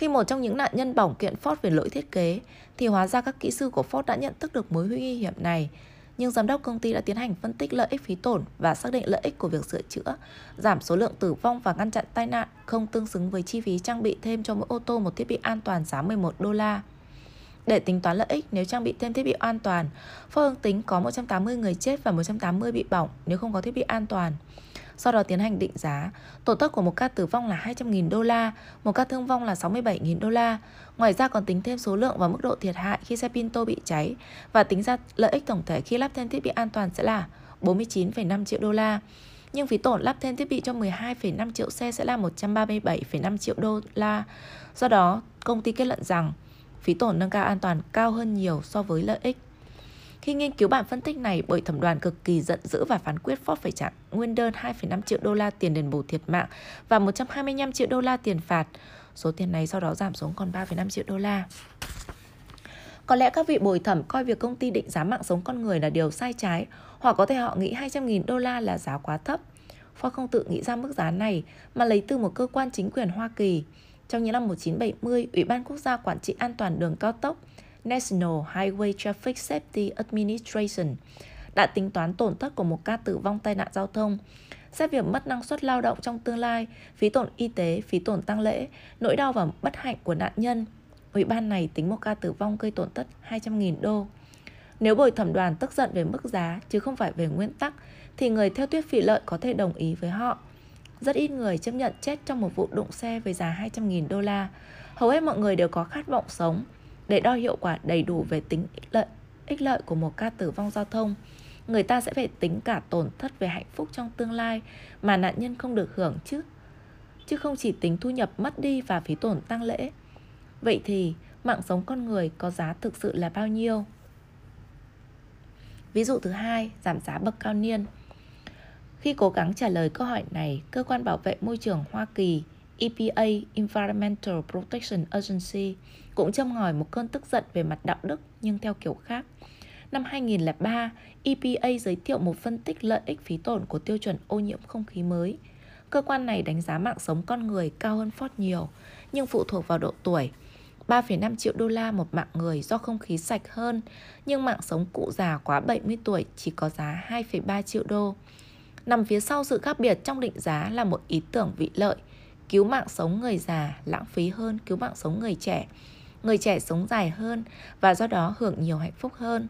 Khi một trong những nạn nhân bỏng kiện Ford về lỗi thiết kế, thì hóa ra các kỹ sư của Ford đã nhận thức được mối nguy hiểm này. Nhưng giám đốc công ty đã tiến hành phân tích lợi ích phí tổn và xác định lợi ích của việc sửa chữa, giảm số lượng tử vong và ngăn chặn tai nạn không tương xứng với chi phí trang bị thêm cho mỗi ô tô một thiết bị an toàn giá 11 đô la. Để tính toán lợi ích nếu trang bị thêm thiết bị an toàn, Ford ước tính có 180 người chết và 180 bị bỏng nếu không có thiết bị an toàn sau đó tiến hành định giá. Tổn thất của một ca tử vong là 200.000 đô la, một ca thương vong là 67.000 đô la. Ngoài ra còn tính thêm số lượng và mức độ thiệt hại khi xe Pinto bị cháy và tính ra lợi ích tổng thể khi lắp thêm thiết bị an toàn sẽ là 49,5 triệu đô la. Nhưng phí tổn lắp thêm thiết bị cho 12,5 triệu xe sẽ là 137,5 triệu đô la. Do đó, công ty kết luận rằng phí tổn nâng cao an toàn cao hơn nhiều so với lợi ích. Khi nghiên cứu bản phân tích này, bởi thẩm đoàn cực kỳ giận dữ và phán quyết Ford phải trả nguyên đơn 2,5 triệu đô la tiền đền bù thiệt mạng và 125 triệu đô la tiền phạt. Số tiền này sau đó giảm xuống còn 3,5 triệu đô la. Có lẽ các vị bồi thẩm coi việc công ty định giá mạng sống con người là điều sai trái, hoặc có thể họ nghĩ 200.000 đô la là giá quá thấp. Ford không tự nghĩ ra mức giá này mà lấy từ một cơ quan chính quyền Hoa Kỳ. Trong những năm 1970, Ủy ban Quốc gia Quản trị An toàn đường cao tốc National Highway Traffic Safety Administration đã tính toán tổn thất của một ca tử vong tai nạn giao thông. Xét việc mất năng suất lao động trong tương lai, phí tổn y tế, phí tổn tăng lễ, nỗi đau và bất hạnh của nạn nhân, Ủy ban này tính một ca tử vong gây tổn thất 200.000 đô. Nếu bồi thẩm đoàn tức giận về mức giá chứ không phải về nguyên tắc, thì người theo thuyết phỉ lợi có thể đồng ý với họ. Rất ít người chấp nhận chết trong một vụ đụng xe với giá 200.000 đô la. Hầu hết mọi người đều có khát vọng sống để đo hiệu quả đầy đủ về tính ích lợi, ích lợi của một ca tử vong giao thông. Người ta sẽ phải tính cả tổn thất về hạnh phúc trong tương lai mà nạn nhân không được hưởng chứ. Chứ không chỉ tính thu nhập mất đi và phí tổn tăng lễ. Vậy thì mạng sống con người có giá thực sự là bao nhiêu? Ví dụ thứ hai, giảm giá bậc cao niên. Khi cố gắng trả lời câu hỏi này, cơ quan bảo vệ môi trường Hoa Kỳ EPA Environmental Protection Agency cũng châm ngòi một cơn tức giận về mặt đạo đức nhưng theo kiểu khác. Năm 2003, EPA giới thiệu một phân tích lợi ích phí tổn của tiêu chuẩn ô nhiễm không khí mới. Cơ quan này đánh giá mạng sống con người cao hơn Ford nhiều, nhưng phụ thuộc vào độ tuổi. 3,5 triệu đô la một mạng người do không khí sạch hơn, nhưng mạng sống cụ già quá 70 tuổi chỉ có giá 2,3 triệu đô. Nằm phía sau sự khác biệt trong định giá là một ý tưởng vị lợi, cứu mạng sống người già lãng phí hơn cứu mạng sống người trẻ. Người trẻ sống dài hơn và do đó hưởng nhiều hạnh phúc hơn.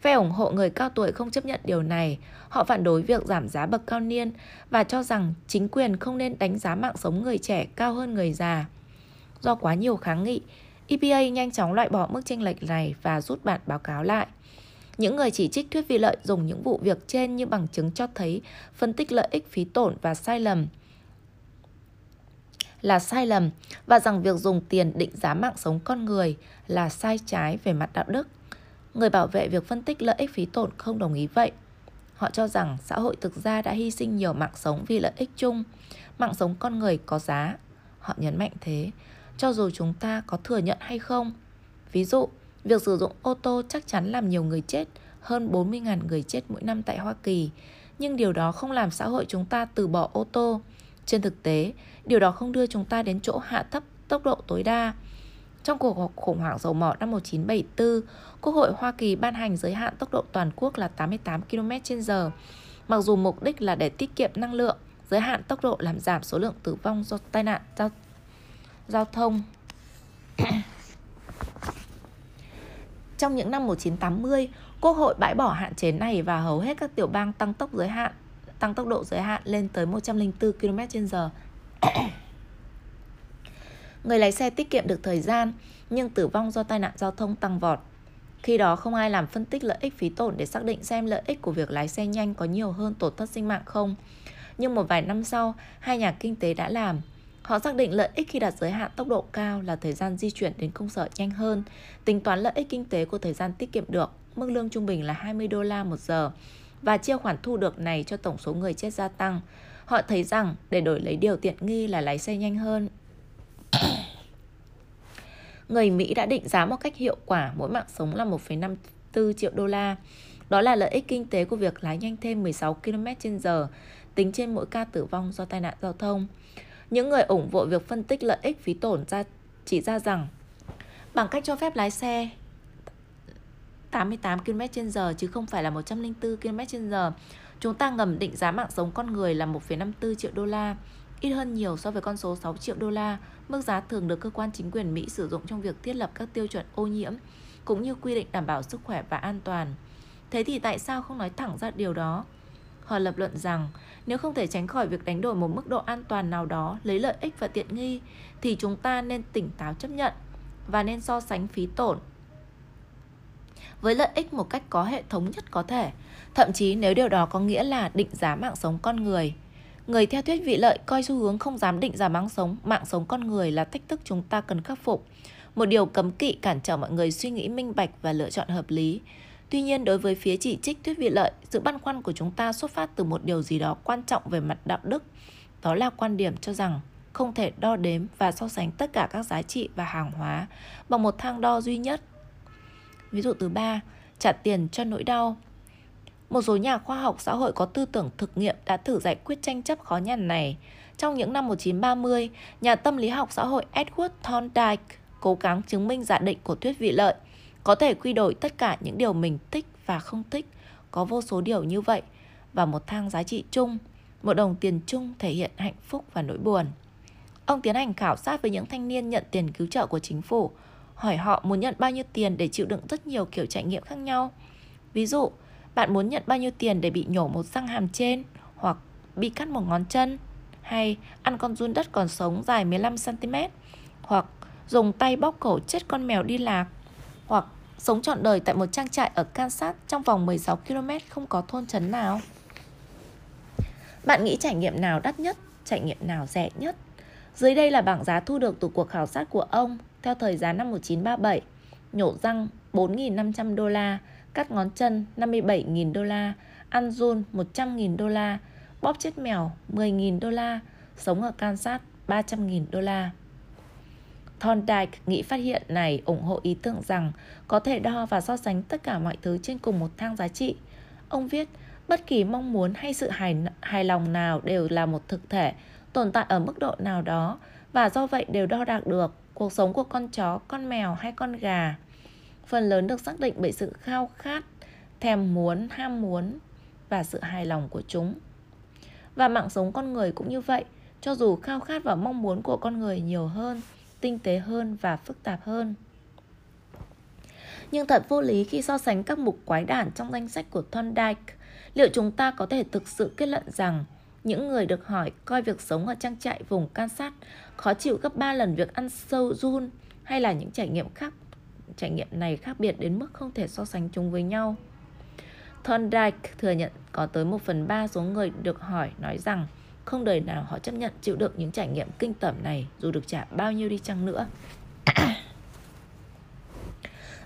Phe ủng hộ người cao tuổi không chấp nhận điều này. Họ phản đối việc giảm giá bậc cao niên và cho rằng chính quyền không nên đánh giá mạng sống người trẻ cao hơn người già. Do quá nhiều kháng nghị, EPA nhanh chóng loại bỏ mức chênh lệch này và rút bản báo cáo lại. Những người chỉ trích thuyết vi lợi dùng những vụ việc trên như bằng chứng cho thấy phân tích lợi ích phí tổn và sai lầm là sai lầm và rằng việc dùng tiền định giá mạng sống con người là sai trái về mặt đạo đức. Người bảo vệ việc phân tích lợi ích phí tổn không đồng ý vậy. Họ cho rằng xã hội thực ra đã hy sinh nhiều mạng sống vì lợi ích chung. Mạng sống con người có giá. Họ nhấn mạnh thế, cho dù chúng ta có thừa nhận hay không. Ví dụ, việc sử dụng ô tô chắc chắn làm nhiều người chết, hơn 40.000 người chết mỗi năm tại Hoa Kỳ. Nhưng điều đó không làm xã hội chúng ta từ bỏ ô tô. Trên thực tế, điều đó không đưa chúng ta đến chỗ hạ thấp tốc độ tối đa. Trong cuộc khủng hoảng dầu mỏ năm 1974, Quốc hội Hoa Kỳ ban hành giới hạn tốc độ toàn quốc là 88 km/h. Mặc dù mục đích là để tiết kiệm năng lượng, giới hạn tốc độ làm giảm số lượng tử vong do tai nạn giao, giao thông. Trong những năm 1980, Quốc hội bãi bỏ hạn chế này và hầu hết các tiểu bang tăng tốc giới hạn tăng tốc độ giới hạn lên tới 104 km/h. Người lái xe tiết kiệm được thời gian, nhưng tử vong do tai nạn giao thông tăng vọt. Khi đó không ai làm phân tích lợi ích phí tổn để xác định xem lợi ích của việc lái xe nhanh có nhiều hơn tổn thất sinh mạng không. Nhưng một vài năm sau, hai nhà kinh tế đã làm. Họ xác định lợi ích khi đặt giới hạn tốc độ cao là thời gian di chuyển đến công sở nhanh hơn, tính toán lợi ích kinh tế của thời gian tiết kiệm được, mức lương trung bình là 20 đô la một giờ, và chia khoản thu được này cho tổng số người chết gia tăng. Họ thấy rằng để đổi lấy điều tiện nghi là lái xe nhanh hơn. người Mỹ đã định giá một cách hiệu quả mỗi mạng sống là 1,54 triệu đô la. Đó là lợi ích kinh tế của việc lái nhanh thêm 16 km h tính trên mỗi ca tử vong do tai nạn giao thông. Những người ủng hộ việc phân tích lợi ích phí tổn ra chỉ ra rằng bằng cách cho phép lái xe 88 km/h chứ không phải là 104 km/h. Chúng ta ngầm định giá mạng sống con người là 1,54 triệu đô la, ít hơn nhiều so với con số 6 triệu đô la, mức giá thường được cơ quan chính quyền Mỹ sử dụng trong việc thiết lập các tiêu chuẩn ô nhiễm cũng như quy định đảm bảo sức khỏe và an toàn. Thế thì tại sao không nói thẳng ra điều đó? Họ lập luận rằng nếu không thể tránh khỏi việc đánh đổi một mức độ an toàn nào đó lấy lợi ích và tiện nghi thì chúng ta nên tỉnh táo chấp nhận và nên so sánh phí tổn với lợi ích một cách có hệ thống nhất có thể, thậm chí nếu điều đó có nghĩa là định giá mạng sống con người. Người theo thuyết vị lợi coi xu hướng không dám định giá mạng sống, mạng sống con người là thách thức chúng ta cần khắc phục. Một điều cấm kỵ cản trở mọi người suy nghĩ minh bạch và lựa chọn hợp lý. Tuy nhiên, đối với phía chỉ trích thuyết vị lợi, sự băn khoăn của chúng ta xuất phát từ một điều gì đó quan trọng về mặt đạo đức. Đó là quan điểm cho rằng không thể đo đếm và so sánh tất cả các giá trị và hàng hóa bằng một thang đo duy nhất Ví dụ thứ ba, trả tiền cho nỗi đau. Một số nhà khoa học xã hội có tư tưởng thực nghiệm đã thử giải quyết tranh chấp khó nhằn này. Trong những năm 1930, nhà tâm lý học xã hội Edward Thorndike cố gắng chứng minh giả định của thuyết vị lợi có thể quy đổi tất cả những điều mình thích và không thích, có vô số điều như vậy và một thang giá trị chung, một đồng tiền chung thể hiện hạnh phúc và nỗi buồn. Ông tiến hành khảo sát với những thanh niên nhận tiền cứu trợ của chính phủ, hỏi họ muốn nhận bao nhiêu tiền để chịu đựng rất nhiều kiểu trải nghiệm khác nhau. Ví dụ, bạn muốn nhận bao nhiêu tiền để bị nhổ một răng hàm trên hoặc bị cắt một ngón chân hay ăn con run đất còn sống dài 15cm hoặc dùng tay bóp cổ chết con mèo đi lạc hoặc sống trọn đời tại một trang trại ở Kansas trong vòng 16 km không có thôn trấn nào. Bạn nghĩ trải nghiệm nào đắt nhất, trải nghiệm nào rẻ nhất? Dưới đây là bảng giá thu được từ cuộc khảo sát của ông theo thời giá năm 1937. Nhổ răng 4.500 đô la, cắt ngón chân 57.000 đô la, ăn run 100.000 đô la, bóp chết mèo 10.000 đô la, sống ở Kansas 300.000 đô la. Thorndike nghĩ phát hiện này ủng hộ ý tưởng rằng có thể đo và so sánh tất cả mọi thứ trên cùng một thang giá trị. Ông viết, bất kỳ mong muốn hay sự hài, hài lòng nào đều là một thực thể, tồn tại ở mức độ nào đó và do vậy đều đo đạc được cuộc sống của con chó, con mèo hay con gà. Phần lớn được xác định bởi sự khao khát, thèm muốn, ham muốn và sự hài lòng của chúng. Và mạng sống con người cũng như vậy, cho dù khao khát và mong muốn của con người nhiều hơn, tinh tế hơn và phức tạp hơn. Nhưng thật vô lý khi so sánh các mục quái đản trong danh sách của Thorndike. Liệu chúng ta có thể thực sự kết luận rằng những người được hỏi coi việc sống ở trang trại vùng Kansas khó chịu gấp 3 lần việc ăn sâu run hay là những trải nghiệm khác trải nghiệm này khác biệt đến mức không thể so sánh chúng với nhau. Thorndike thừa nhận có tới 1 phần 3 số người được hỏi nói rằng không đời nào họ chấp nhận chịu đựng những trải nghiệm kinh tởm này dù được trả bao nhiêu đi chăng nữa.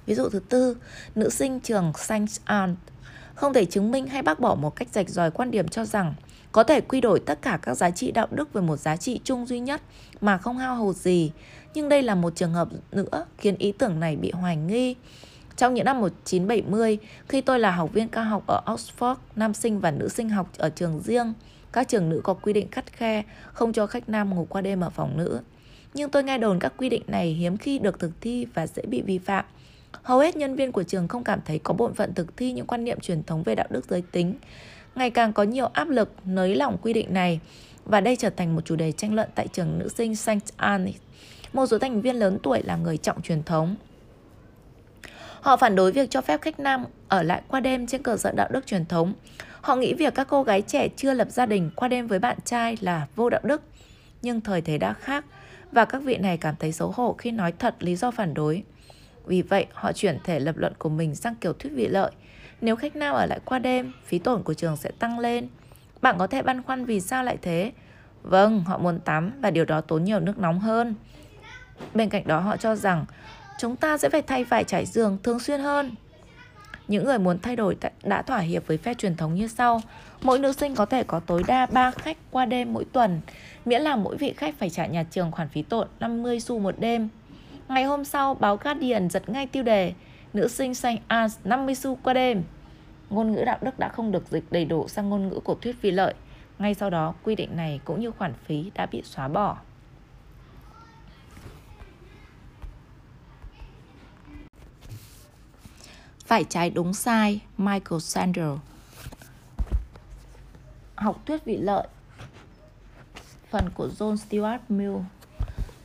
Ví dụ thứ tư, nữ sinh trường Saint Anne không thể chứng minh hay bác bỏ một cách rạch ròi quan điểm cho rằng có thể quy đổi tất cả các giá trị đạo đức về một giá trị chung duy nhất mà không hao hụt gì. Nhưng đây là một trường hợp nữa khiến ý tưởng này bị hoài nghi. Trong những năm 1970, khi tôi là học viên cao học ở Oxford, nam sinh và nữ sinh học ở trường riêng, các trường nữ có quy định khắt khe không cho khách nam ngủ qua đêm ở phòng nữ. Nhưng tôi nghe đồn các quy định này hiếm khi được thực thi và dễ bị vi phạm. Hầu hết nhân viên của trường không cảm thấy có bổn phận thực thi những quan niệm truyền thống về đạo đức giới tính. Ngày càng có nhiều áp lực nới lỏng quy định này và đây trở thành một chủ đề tranh luận tại trường nữ sinh St. Anne. Một số thành viên lớn tuổi là người trọng truyền thống. Họ phản đối việc cho phép khách nam ở lại qua đêm trên cơ sở đạo đức truyền thống. Họ nghĩ việc các cô gái trẻ chưa lập gia đình qua đêm với bạn trai là vô đạo đức. Nhưng thời thế đã khác và các vị này cảm thấy xấu hổ khi nói thật lý do phản đối. Vì vậy, họ chuyển thể lập luận của mình sang kiểu thuyết vị lợi. Nếu khách nam ở lại qua đêm, phí tổn của trường sẽ tăng lên. Bạn có thể băn khoăn vì sao lại thế? Vâng, họ muốn tắm và điều đó tốn nhiều nước nóng hơn. Bên cạnh đó họ cho rằng chúng ta sẽ phải thay vải trải giường thường xuyên hơn. Những người muốn thay đổi đã thỏa hiệp với phe truyền thống như sau. Mỗi nữ sinh có thể có tối đa 3 khách qua đêm mỗi tuần, miễn là mỗi vị khách phải trả nhà trường khoản phí tổn 50 xu một đêm. Ngày hôm sau, báo Guardian giật ngay tiêu đề Nữ sinh xanh Anne 50 xu qua đêm. Ngôn ngữ đạo đức đã không được dịch đầy đủ sang ngôn ngữ của thuyết vi lợi. Ngay sau đó, quy định này cũng như khoản phí đã bị xóa bỏ. Phải trái đúng sai Michael Sandel Học thuyết vị lợi Phần của John Stuart Mill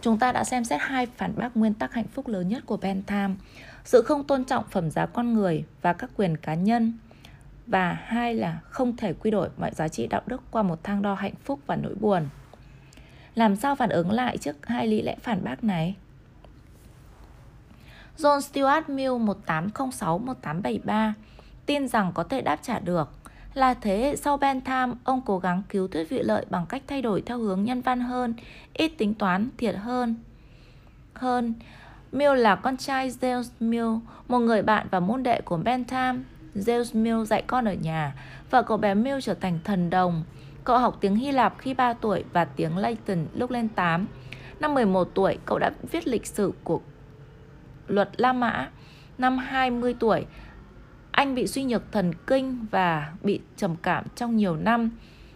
Chúng ta đã xem xét hai phản bác nguyên tắc hạnh phúc lớn nhất của Bentham sự không tôn trọng phẩm giá con người và các quyền cá nhân Và hai là không thể quy đổi mọi giá trị đạo đức qua một thang đo hạnh phúc và nỗi buồn Làm sao phản ứng lại trước hai lý lẽ phản bác này? John Stuart Mill 1806-1873 tin rằng có thể đáp trả được. Là thế hệ sau Bentham, ông cố gắng cứu thuyết vị lợi bằng cách thay đổi theo hướng nhân văn hơn, ít tính toán, thiệt hơn. Hơn, Mill là con trai Zeus Mill, một người bạn và môn đệ của Bentham. Zeus Mill dạy con ở nhà, và cậu bé Mill trở thành thần đồng. Cậu học tiếng Hy Lạp khi 3 tuổi và tiếng Latin lúc lên 8. Năm 11 tuổi, cậu đã viết lịch sử của luật La Mã. Năm 20 tuổi, anh bị suy nhược thần kinh và bị trầm cảm trong nhiều năm.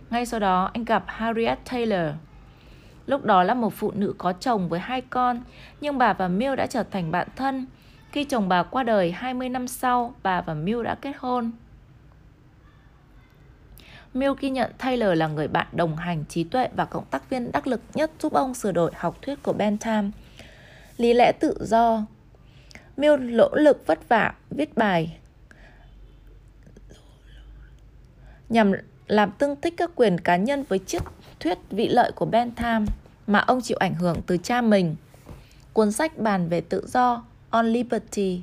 Ngay sau đó, anh gặp Harriet Taylor. Lúc đó là một phụ nữ có chồng với hai con, nhưng bà và Miu đã trở thành bạn thân. Khi chồng bà qua đời 20 năm sau, bà và Miu đã kết hôn. Mill ghi nhận Taylor là người bạn đồng hành trí tuệ và cộng tác viên đắc lực nhất giúp ông sửa đổi học thuyết của Bentham. Lý lẽ tự do Mill nỗ lực vất vả viết bài nhằm làm tương thích các quyền cá nhân với chức thuyết vị lợi của Bentham mà ông chịu ảnh hưởng từ cha mình. Cuốn sách bàn về tự do On Liberty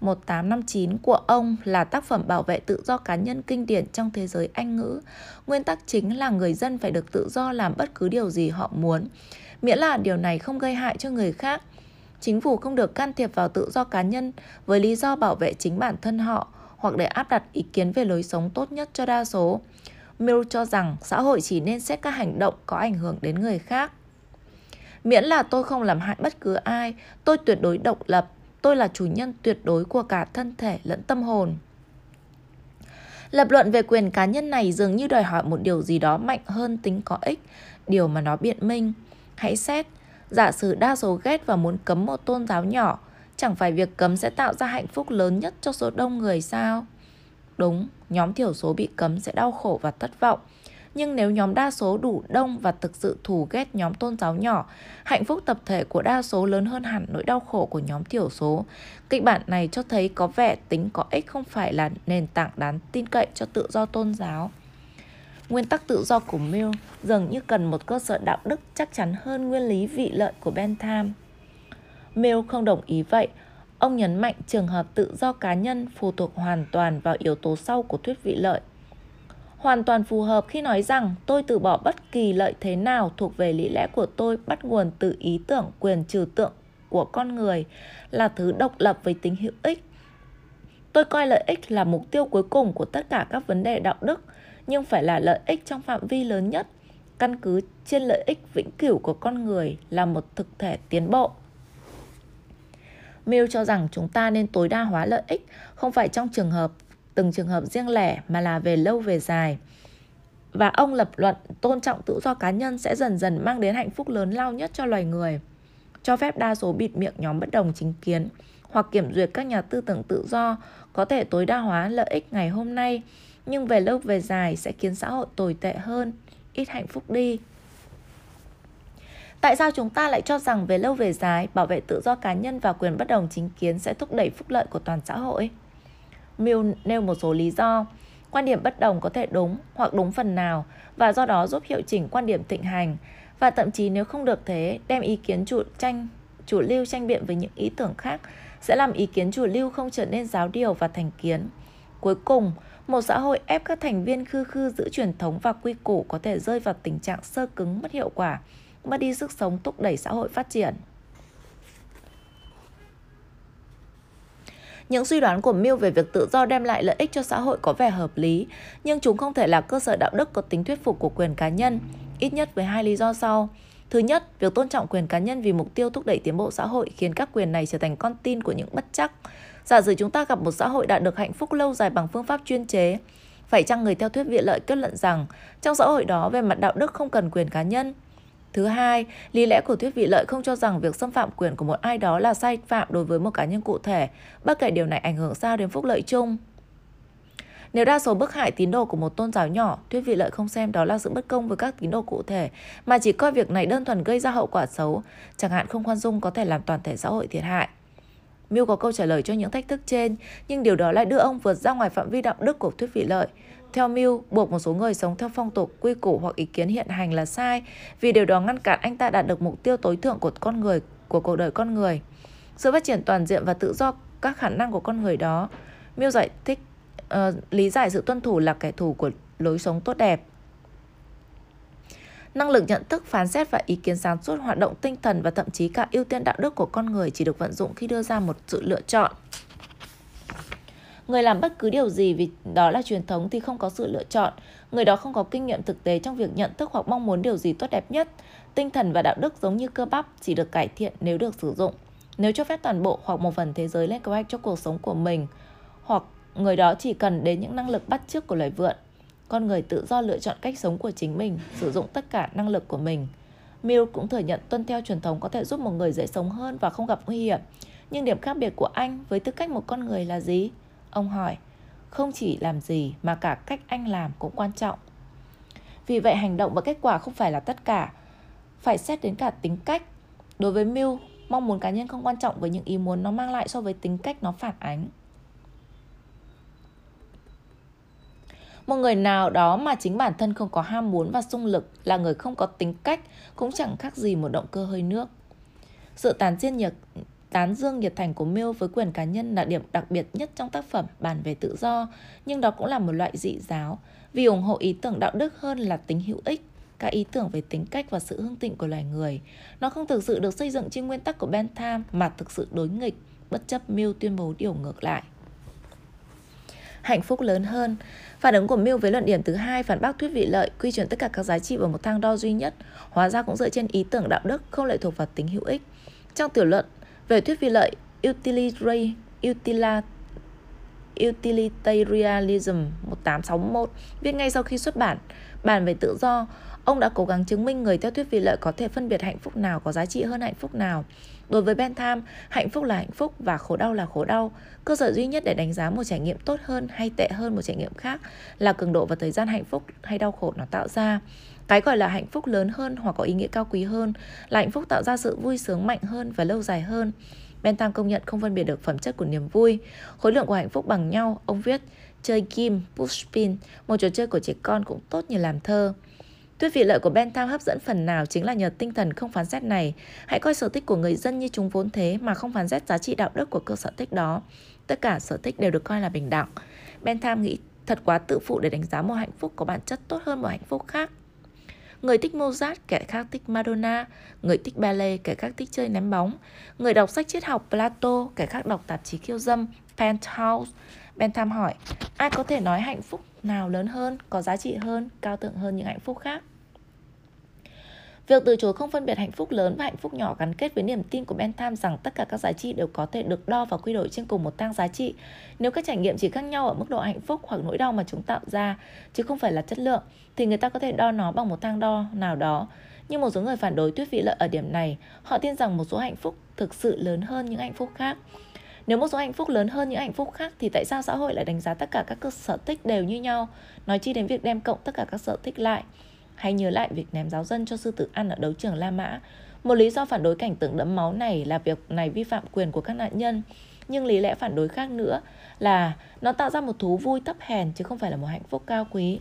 1859 của ông là tác phẩm bảo vệ tự do cá nhân kinh điển trong thế giới Anh ngữ. Nguyên tắc chính là người dân phải được tự do làm bất cứ điều gì họ muốn, miễn là điều này không gây hại cho người khác. Chính phủ không được can thiệp vào tự do cá nhân với lý do bảo vệ chính bản thân họ hoặc để áp đặt ý kiến về lối sống tốt nhất cho đa số. Mill cho rằng xã hội chỉ nên xét các hành động có ảnh hưởng đến người khác. Miễn là tôi không làm hại bất cứ ai, tôi tuyệt đối độc lập, tôi là chủ nhân tuyệt đối của cả thân thể lẫn tâm hồn. Lập luận về quyền cá nhân này dường như đòi hỏi một điều gì đó mạnh hơn tính có ích, điều mà nó biện minh. Hãy xét, giả sử đa số ghét và muốn cấm một tôn giáo nhỏ, chẳng phải việc cấm sẽ tạo ra hạnh phúc lớn nhất cho số đông người sao? Đúng, nhóm thiểu số bị cấm sẽ đau khổ và thất vọng. Nhưng nếu nhóm đa số đủ đông và thực sự thù ghét nhóm tôn giáo nhỏ, hạnh phúc tập thể của đa số lớn hơn hẳn nỗi đau khổ của nhóm thiểu số. Kịch bản này cho thấy có vẻ tính có ích không phải là nền tảng đáng tin cậy cho tự do tôn giáo. Nguyên tắc tự do của Mill dường như cần một cơ sở đạo đức chắc chắn hơn nguyên lý vị lợi của Bentham. Mill không đồng ý vậy. Ông nhấn mạnh trường hợp tự do cá nhân phụ thuộc hoàn toàn vào yếu tố sau của thuyết vị lợi. Hoàn toàn phù hợp khi nói rằng tôi từ bỏ bất kỳ lợi thế nào thuộc về lý lẽ của tôi bắt nguồn từ ý tưởng quyền trừ tượng của con người là thứ độc lập với tính hữu ích. Tôi coi lợi ích là mục tiêu cuối cùng của tất cả các vấn đề đạo đức, nhưng phải là lợi ích trong phạm vi lớn nhất, căn cứ trên lợi ích vĩnh cửu của con người là một thực thể tiến bộ. Mill cho rằng chúng ta nên tối đa hóa lợi ích, không phải trong trường hợp từng trường hợp riêng lẻ mà là về lâu về dài. Và ông lập luận tôn trọng tự do cá nhân sẽ dần dần mang đến hạnh phúc lớn lao nhất cho loài người. Cho phép đa số bịt miệng nhóm bất đồng chính kiến hoặc kiểm duyệt các nhà tư tưởng tự do có thể tối đa hóa lợi ích ngày hôm nay, nhưng về lâu về dài sẽ khiến xã hội tồi tệ hơn, ít hạnh phúc đi. Tại sao chúng ta lại cho rằng về lâu về dài, bảo vệ tự do cá nhân và quyền bất đồng chính kiến sẽ thúc đẩy phúc lợi của toàn xã hội? Mill nêu một số lý do. Quan điểm bất đồng có thể đúng hoặc đúng phần nào và do đó giúp hiệu chỉnh quan điểm thịnh hành và thậm chí nếu không được thế, đem ý kiến chủ tranh chủ lưu tranh biện với những ý tưởng khác sẽ làm ý kiến chủ lưu không trở nên giáo điều và thành kiến. Cuối cùng, một xã hội ép các thành viên khư khư giữ truyền thống và quy củ có thể rơi vào tình trạng sơ cứng mất hiệu quả mất đi sức sống thúc đẩy xã hội phát triển. Những suy đoán của Mill về việc tự do đem lại lợi ích cho xã hội có vẻ hợp lý, nhưng chúng không thể là cơ sở đạo đức có tính thuyết phục của quyền cá nhân, ít nhất với hai lý do sau. Thứ nhất, việc tôn trọng quyền cá nhân vì mục tiêu thúc đẩy tiến bộ xã hội khiến các quyền này trở thành con tin của những bất chắc. Giả sử chúng ta gặp một xã hội đạt được hạnh phúc lâu dài bằng phương pháp chuyên chế, phải chăng người theo thuyết viện lợi kết luận rằng trong xã hội đó về mặt đạo đức không cần quyền cá nhân, Thứ hai, lý lẽ của thuyết vị lợi không cho rằng việc xâm phạm quyền của một ai đó là sai phạm đối với một cá nhân cụ thể, bất kể điều này ảnh hưởng sao đến phúc lợi chung. Nếu đa số bức hại tín đồ của một tôn giáo nhỏ, thuyết vị lợi không xem đó là sự bất công với các tín đồ cụ thể, mà chỉ coi việc này đơn thuần gây ra hậu quả xấu, chẳng hạn không khoan dung có thể làm toàn thể xã hội thiệt hại. Miu có câu trả lời cho những thách thức trên, nhưng điều đó lại đưa ông vượt ra ngoài phạm vi đạo đức của thuyết vị lợi. Theo mưu buộc một số người sống theo phong tục, quy củ hoặc ý kiến hiện hành là sai vì điều đó ngăn cản anh ta đạt được mục tiêu tối thượng của con người, của cuộc đời con người. Sự phát triển toàn diện và tự do các khả năng của con người đó. Mill giải thích uh, lý giải sự tuân thủ là kẻ thù của lối sống tốt đẹp. Năng lực nhận thức, phán xét và ý kiến sáng suốt, hoạt động tinh thần và thậm chí cả ưu tiên đạo đức của con người chỉ được vận dụng khi đưa ra một sự lựa chọn. Người làm bất cứ điều gì vì đó là truyền thống thì không có sự lựa chọn. Người đó không có kinh nghiệm thực tế trong việc nhận thức hoặc mong muốn điều gì tốt đẹp nhất. Tinh thần và đạo đức giống như cơ bắp chỉ được cải thiện nếu được sử dụng. Nếu cho phép toàn bộ hoặc một phần thế giới lên kế hoạch cho cuộc sống của mình, hoặc người đó chỉ cần đến những năng lực bắt chước của loài vượn, con người tự do lựa chọn cách sống của chính mình, sử dụng tất cả năng lực của mình. Mill cũng thừa nhận tuân theo truyền thống có thể giúp một người dễ sống hơn và không gặp nguy hiểm. Nhưng điểm khác biệt của anh với tư cách một con người là gì? Ông hỏi. Không chỉ làm gì mà cả cách anh làm cũng quan trọng. Vì vậy hành động và kết quả không phải là tất cả, phải xét đến cả tính cách. Đối với mưu mong muốn cá nhân không quan trọng với những ý muốn nó mang lại so với tính cách nó phản ánh. Một người nào đó mà chính bản thân không có ham muốn và sung lực là người không có tính cách cũng chẳng khác gì một động cơ hơi nước. Sự tán diệt nhiệt tán dương nhiệt thành của Mill với quyền cá nhân là điểm đặc biệt nhất trong tác phẩm bàn về tự do, nhưng đó cũng là một loại dị giáo vì ủng hộ ý tưởng đạo đức hơn là tính hữu ích các ý tưởng về tính cách và sự hương tịnh của loài người. Nó không thực sự được xây dựng trên nguyên tắc của Bentham mà thực sự đối nghịch, bất chấp Mill tuyên bố điều ngược lại. Hạnh phúc lớn hơn Phản ứng của Mill với luận điểm thứ hai phản bác thuyết vị lợi quy chuyển tất cả các giá trị vào một thang đo duy nhất, hóa ra cũng dựa trên ý tưởng đạo đức không lệ thuộc vào tính hữu ích. Trong tiểu luận về thuyết vi lợi Utilitarianism 1861 viết ngay sau khi xuất bản bản về tự do, ông đã cố gắng chứng minh người theo thuyết vi lợi có thể phân biệt hạnh phúc nào có giá trị hơn hạnh phúc nào. Đối với Bentham, hạnh phúc là hạnh phúc và khổ đau là khổ đau. Cơ sở duy nhất để đánh giá một trải nghiệm tốt hơn hay tệ hơn một trải nghiệm khác là cường độ và thời gian hạnh phúc hay đau khổ nó tạo ra. Cái gọi là hạnh phúc lớn hơn hoặc có ý nghĩa cao quý hơn là hạnh phúc tạo ra sự vui sướng mạnh hơn và lâu dài hơn. Bentham công nhận không phân biệt được phẩm chất của niềm vui. Khối lượng của hạnh phúc bằng nhau, ông viết, chơi kim pushpin, một trò chơi của trẻ con cũng tốt như làm thơ. Tuyết vị lợi của Bentham hấp dẫn phần nào chính là nhờ tinh thần không phán xét này. Hãy coi sở thích của người dân như chúng vốn thế mà không phán xét giá trị đạo đức của cơ sở thích đó. Tất cả sở thích đều được coi là bình đẳng. Bentham nghĩ thật quá tự phụ để đánh giá một hạnh phúc có bản chất tốt hơn một hạnh phúc khác. Người thích Mozart, kẻ khác thích Madonna, người thích ballet, kẻ khác thích chơi ném bóng, người đọc sách triết học Plato, kẻ khác đọc tạp chí khiêu dâm Penthouse. Bentham hỏi, ai có thể nói hạnh phúc nào lớn hơn, có giá trị hơn, cao thượng hơn những hạnh phúc khác? Việc từ chối không phân biệt hạnh phúc lớn và hạnh phúc nhỏ gắn kết với niềm tin của Bentham rằng tất cả các giá trị đều có thể được đo và quy đổi trên cùng một tăng giá trị. Nếu các trải nghiệm chỉ khác nhau ở mức độ hạnh phúc hoặc nỗi đau mà chúng tạo ra, chứ không phải là chất lượng, thì người ta có thể đo nó bằng một thang đo nào đó. Nhưng một số người phản đối thuyết vị lợi ở điểm này, họ tin rằng một số hạnh phúc thực sự lớn hơn những hạnh phúc khác. Nếu một số hạnh phúc lớn hơn những hạnh phúc khác thì tại sao xã hội lại đánh giá tất cả các cơ sở thích đều như nhau, nói chi đến việc đem cộng tất cả các sở thích lại? Hay nhớ lại việc ném giáo dân cho sư tử ăn ở đấu trường La Mã. Một lý do phản đối cảnh tượng đẫm máu này là việc này vi phạm quyền của các nạn nhân. Nhưng lý lẽ phản đối khác nữa là nó tạo ra một thú vui thấp hèn chứ không phải là một hạnh phúc cao quý.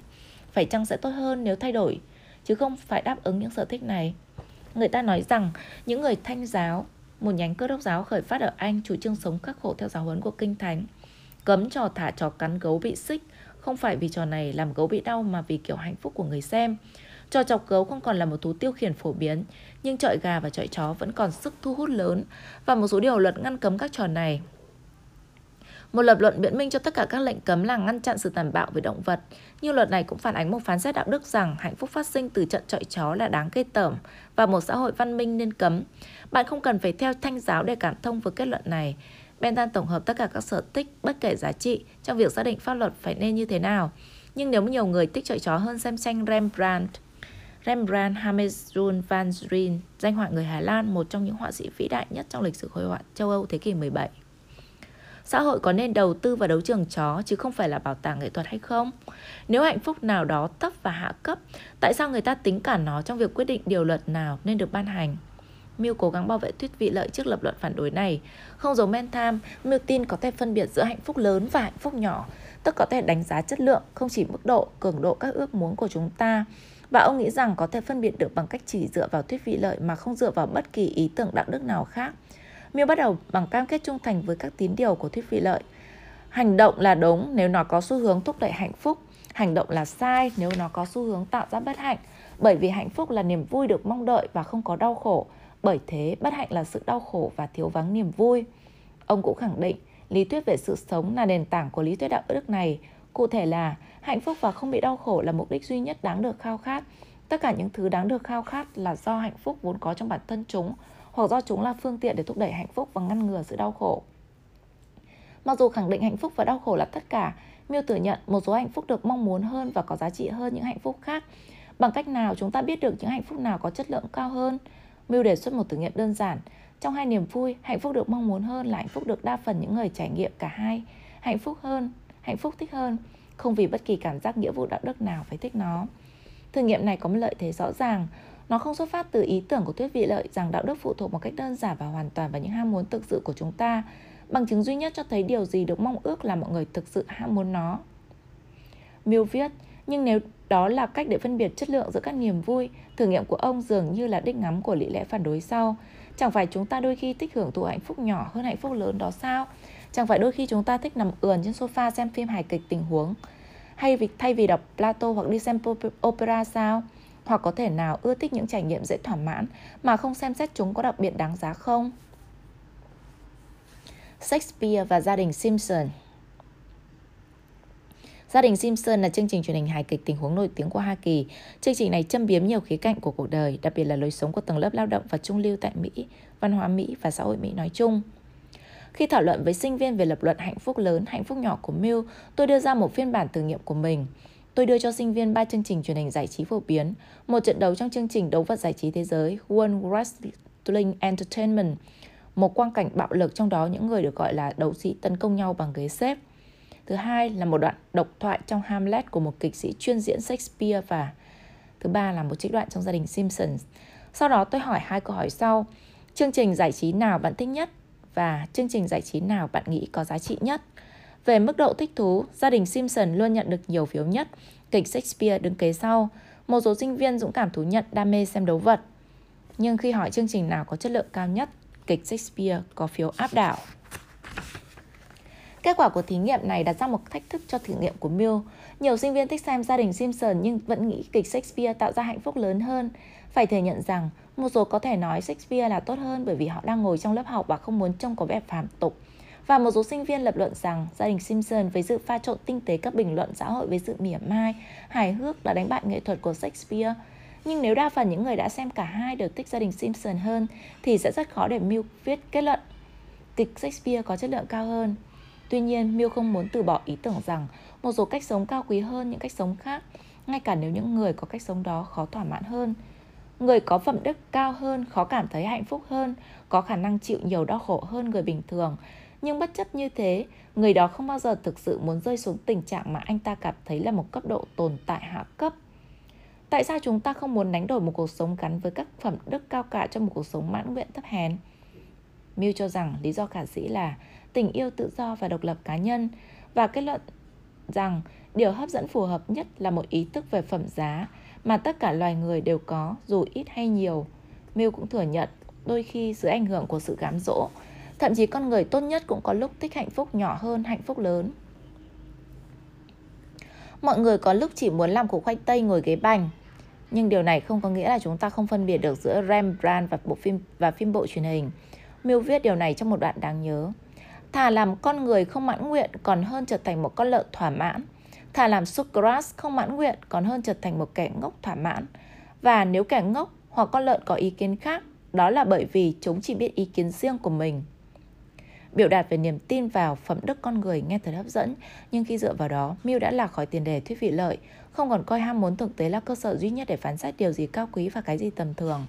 Phải chăng sẽ tốt hơn nếu thay đổi, chứ không phải đáp ứng những sở thích này. Người ta nói rằng những người thanh giáo, một nhánh cơ đốc giáo khởi phát ở Anh chủ trương sống khắc khổ theo giáo huấn của Kinh Thánh. Cấm trò thả trò cắn gấu bị xích, không phải vì trò này làm gấu bị đau mà vì kiểu hạnh phúc của người xem. Trò chọc gấu không còn là một thú tiêu khiển phổ biến, nhưng trọi gà và trọi chó vẫn còn sức thu hút lớn và một số điều luật ngăn cấm các trò này. Một lập luận biện minh cho tất cả các lệnh cấm là ngăn chặn sự tàn bạo với động vật. Nhưng luật này cũng phản ánh một phán xét đạo đức rằng hạnh phúc phát sinh từ trận trọi chó là đáng ghê tởm và một xã hội văn minh nên cấm. Bạn không cần phải theo thanh giáo để cảm thông với kết luận này. Bentham tổng hợp tất cả các sở thích bất kể giá trị trong việc xác định pháp luật phải nên như thế nào. Nhưng nếu nhiều người thích trọi chó hơn xem tranh Rembrandt, Rembrandt Hammerzoon van Rijn, danh họa người Hà Lan, một trong những họa sĩ vĩ đại nhất trong lịch sử hội họa châu Âu thế kỷ 17. Xã hội có nên đầu tư vào đấu trường chó chứ không phải là bảo tàng nghệ thuật hay không? Nếu hạnh phúc nào đó thấp và hạ cấp, tại sao người ta tính cả nó trong việc quyết định điều luật nào nên được ban hành? Mill cố gắng bảo vệ thuyết vị lợi trước lập luận phản đối này. Không giống Mentham, Mill tin có thể phân biệt giữa hạnh phúc lớn và hạnh phúc nhỏ, tức có thể đánh giá chất lượng, không chỉ mức độ, cường độ các ước muốn của chúng ta. Và ông nghĩ rằng có thể phân biệt được bằng cách chỉ dựa vào thuyết vị lợi mà không dựa vào bất kỳ ý tưởng đạo đức nào khác. Mill bắt đầu bằng cam kết trung thành với các tín điều của thuyết vị lợi. Hành động là đúng nếu nó có xu hướng thúc đẩy hạnh phúc. Hành động là sai nếu nó có xu hướng tạo ra bất hạnh. Bởi vì hạnh phúc là niềm vui được mong đợi và không có đau khổ. Bởi thế, bất hạnh là sự đau khổ và thiếu vắng niềm vui. Ông cũng khẳng định, lý thuyết về sự sống là nền tảng của lý thuyết đạo đức này. Cụ thể là, hạnh phúc và không bị đau khổ là mục đích duy nhất đáng được khao khát. Tất cả những thứ đáng được khao khát là do hạnh phúc vốn có trong bản thân chúng, hoặc do chúng là phương tiện để thúc đẩy hạnh phúc và ngăn ngừa sự đau khổ. Mặc dù khẳng định hạnh phúc và đau khổ là tất cả, Miêu thừa nhận một số hạnh phúc được mong muốn hơn và có giá trị hơn những hạnh phúc khác. Bằng cách nào chúng ta biết được những hạnh phúc nào có chất lượng cao hơn? Miêu đề xuất một thử nghiệm đơn giản. Trong hai niềm vui, hạnh phúc được mong muốn hơn là hạnh phúc được đa phần những người trải nghiệm cả hai. Hạnh phúc hơn, hạnh phúc thích hơn, không vì bất kỳ cảm giác nghĩa vụ đạo đức nào phải thích nó. Thử nghiệm này có một lợi thế rõ ràng, nó không xuất phát từ ý tưởng của thuyết vị lợi rằng đạo đức phụ thuộc một cách đơn giản và hoàn toàn vào những ham muốn thực sự của chúng ta, bằng chứng duy nhất cho thấy điều gì được mong ước là mọi người thực sự ham muốn nó. Mill viết, nhưng nếu đó là cách để phân biệt chất lượng giữa các niềm vui, thử nghiệm của ông dường như là đích ngắm của lý lẽ phản đối sau. Chẳng phải chúng ta đôi khi thích hưởng thụ hạnh phúc nhỏ hơn hạnh phúc lớn đó sao? Chẳng phải đôi khi chúng ta thích nằm ườn trên sofa xem phim hài kịch tình huống hay vì thay vì đọc Plato hoặc đi xem opera sao? Hoặc có thể nào ưa thích những trải nghiệm dễ thỏa mãn mà không xem xét chúng có đặc biệt đáng giá không? Shakespeare và gia đình Simpson Gia đình Simpson là chương trình truyền hình hài kịch tình huống nổi tiếng của Hoa Kỳ. Chương trình này châm biếm nhiều khía cạnh của cuộc đời, đặc biệt là lối sống của tầng lớp lao động và trung lưu tại Mỹ, văn hóa Mỹ và xã hội Mỹ nói chung. Khi thảo luận với sinh viên về lập luận hạnh phúc lớn, hạnh phúc nhỏ của Mill, tôi đưa ra một phiên bản thử nghiệm của mình. Tôi đưa cho sinh viên ba chương trình truyền hình giải trí phổ biến, một trận đấu trong chương trình đấu vật giải trí thế giới World Wrestling Entertainment, một quang cảnh bạo lực trong đó những người được gọi là đấu sĩ tấn công nhau bằng ghế xếp. Thứ hai là một đoạn độc thoại trong Hamlet của một kịch sĩ chuyên diễn Shakespeare và thứ ba là một trích đoạn trong gia đình Simpsons. Sau đó tôi hỏi hai câu hỏi sau. Chương trình giải trí nào bạn thích nhất và chương trình giải trí nào bạn nghĩ có giá trị nhất? Về mức độ thích thú, gia đình Simpson luôn nhận được nhiều phiếu nhất, kịch Shakespeare đứng kế sau. Một số sinh viên dũng cảm thú nhận đam mê xem đấu vật. Nhưng khi hỏi chương trình nào có chất lượng cao nhất, kịch Shakespeare có phiếu áp đảo. Kết quả của thí nghiệm này đặt ra một thách thức cho thử nghiệm của Mill. Nhiều sinh viên thích xem gia đình Simpson nhưng vẫn nghĩ kịch Shakespeare tạo ra hạnh phúc lớn hơn. Phải thừa nhận rằng, một số có thể nói Shakespeare là tốt hơn bởi vì họ đang ngồi trong lớp học và không muốn trông có vẻ phàm tục. Và một số sinh viên lập luận rằng gia đình Simpson với sự pha trộn tinh tế các bình luận xã hội với sự mỉa mai, hài hước đã đánh bại nghệ thuật của Shakespeare. Nhưng nếu đa phần những người đã xem cả hai đều thích gia đình Simpson hơn thì sẽ rất khó để Mill viết kết luận kịch Shakespeare có chất lượng cao hơn. Tuy nhiên, Mill không muốn từ bỏ ý tưởng rằng một số cách sống cao quý hơn những cách sống khác, ngay cả nếu những người có cách sống đó khó thỏa mãn hơn. Người có phẩm đức cao hơn, khó cảm thấy hạnh phúc hơn, có khả năng chịu nhiều đau khổ hơn người bình thường. Nhưng bất chấp như thế, người đó không bao giờ thực sự muốn rơi xuống tình trạng mà anh ta cảm thấy là một cấp độ tồn tại hạ cấp. Tại sao chúng ta không muốn đánh đổi một cuộc sống gắn với các phẩm đức cao cả cho một cuộc sống mãn nguyện thấp hèn? Mill cho rằng lý do khả dĩ là tình yêu tự do và độc lập cá nhân và kết luận rằng điều hấp dẫn phù hợp nhất là một ý thức về phẩm giá mà tất cả loài người đều có dù ít hay nhiều. Mill cũng thừa nhận đôi khi dưới ảnh hưởng của sự cám dỗ, thậm chí con người tốt nhất cũng có lúc thích hạnh phúc nhỏ hơn hạnh phúc lớn. Mọi người có lúc chỉ muốn làm củ khoai tây ngồi ghế bành, nhưng điều này không có nghĩa là chúng ta không phân biệt được giữa Rembrandt và bộ phim và phim bộ truyền hình. Mill viết điều này trong một đoạn đáng nhớ. Thà làm con người không mãn nguyện còn hơn trở thành một con lợn thỏa mãn. Thà làm Socrates không mãn nguyện còn hơn trở thành một kẻ ngốc thỏa mãn. Và nếu kẻ ngốc hoặc con lợn có ý kiến khác, đó là bởi vì chúng chỉ biết ý kiến riêng của mình. Biểu đạt về niềm tin vào phẩm đức con người nghe thật hấp dẫn, nhưng khi dựa vào đó, Mill đã lạc khỏi tiền đề thuyết vị lợi, không còn coi ham muốn thực tế là cơ sở duy nhất để phán xét điều gì cao quý và cái gì tầm thường.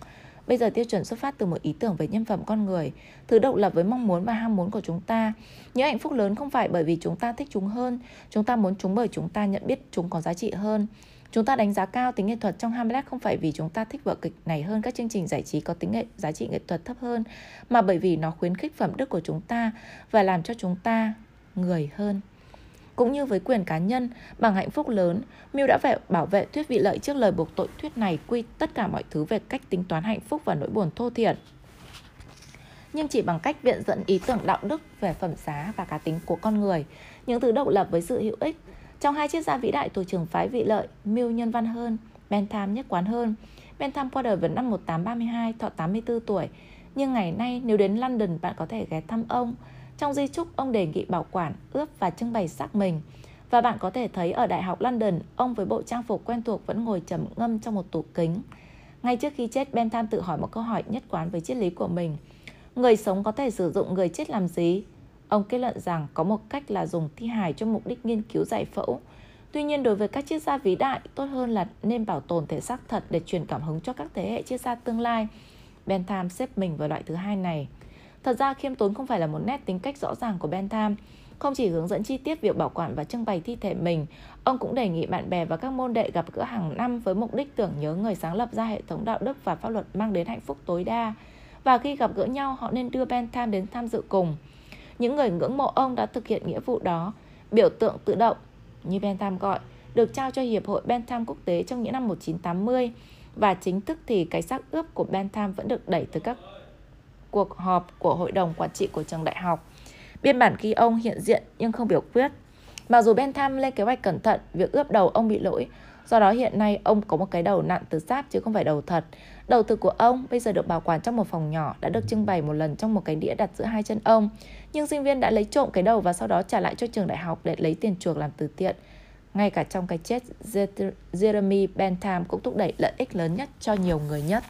Bây giờ tiêu chuẩn xuất phát từ một ý tưởng về nhân phẩm con người, thứ độc lập với mong muốn và ham muốn của chúng ta. Những hạnh phúc lớn không phải bởi vì chúng ta thích chúng hơn, chúng ta muốn chúng bởi chúng ta nhận biết chúng có giá trị hơn. Chúng ta đánh giá cao tính nghệ thuật trong Hamlet không phải vì chúng ta thích vở kịch này hơn các chương trình giải trí có tính nghệ giá trị nghệ thuật thấp hơn, mà bởi vì nó khuyến khích phẩm đức của chúng ta và làm cho chúng ta người hơn. Cũng như với quyền cá nhân, bằng hạnh phúc lớn, Mill đã phải bảo vệ thuyết vị lợi trước lời buộc tội thuyết này quy tất cả mọi thứ về cách tính toán hạnh phúc và nỗi buồn thô thiển. Nhưng chỉ bằng cách viện dẫn ý tưởng đạo đức về phẩm giá và cá tính của con người, những thứ độc lập với sự hữu ích. Trong hai triết gia vĩ đại thuộc trường phái vị lợi, Mill nhân văn hơn, Bentham nhất quán hơn. Bentham qua đời vào năm 1832, thọ 84 tuổi. Nhưng ngày nay nếu đến London bạn có thể ghé thăm ông. Trong di chúc, ông đề nghị bảo quản, ướp và trưng bày xác mình. Và bạn có thể thấy ở Đại học London, ông với bộ trang phục quen thuộc vẫn ngồi trầm ngâm trong một tủ kính. Ngay trước khi chết, Bentham tự hỏi một câu hỏi nhất quán với triết lý của mình. Người sống có thể sử dụng người chết làm gì? Ông kết luận rằng có một cách là dùng thi hài cho mục đích nghiên cứu giải phẫu. Tuy nhiên đối với các triết gia vĩ đại, tốt hơn là nên bảo tồn thể xác thật để truyền cảm hứng cho các thế hệ triết gia tương lai. Bentham xếp mình vào loại thứ hai này. Thật ra khiêm tốn không phải là một nét tính cách rõ ràng của Bentham. Không chỉ hướng dẫn chi tiết việc bảo quản và trưng bày thi thể mình, ông cũng đề nghị bạn bè và các môn đệ gặp gỡ hàng năm với mục đích tưởng nhớ người sáng lập ra hệ thống đạo đức và pháp luật mang đến hạnh phúc tối đa. Và khi gặp gỡ nhau, họ nên đưa Bentham đến tham dự cùng. Những người ngưỡng mộ ông đã thực hiện nghĩa vụ đó. Biểu tượng tự động, như Bentham gọi, được trao cho Hiệp hội Bentham Quốc tế trong những năm 1980 và chính thức thì cái xác ướp của Bentham vẫn được đẩy từ các cuộc họp của hội đồng quản trị của trường đại học. Biên bản ghi ông hiện diện nhưng không biểu quyết. Mặc dù Bentham lên kế hoạch cẩn thận, việc ướp đầu ông bị lỗi. Do đó hiện nay ông có một cái đầu nặng từ sáp chứ không phải đầu thật. Đầu thực của ông bây giờ được bảo quản trong một phòng nhỏ đã được trưng bày một lần trong một cái đĩa đặt giữa hai chân ông. Nhưng sinh viên đã lấy trộm cái đầu và sau đó trả lại cho trường đại học để lấy tiền chuộc làm từ thiện. Ngay cả trong cái chết, Jeremy Bentham cũng thúc đẩy lợi ích lớn nhất cho nhiều người nhất.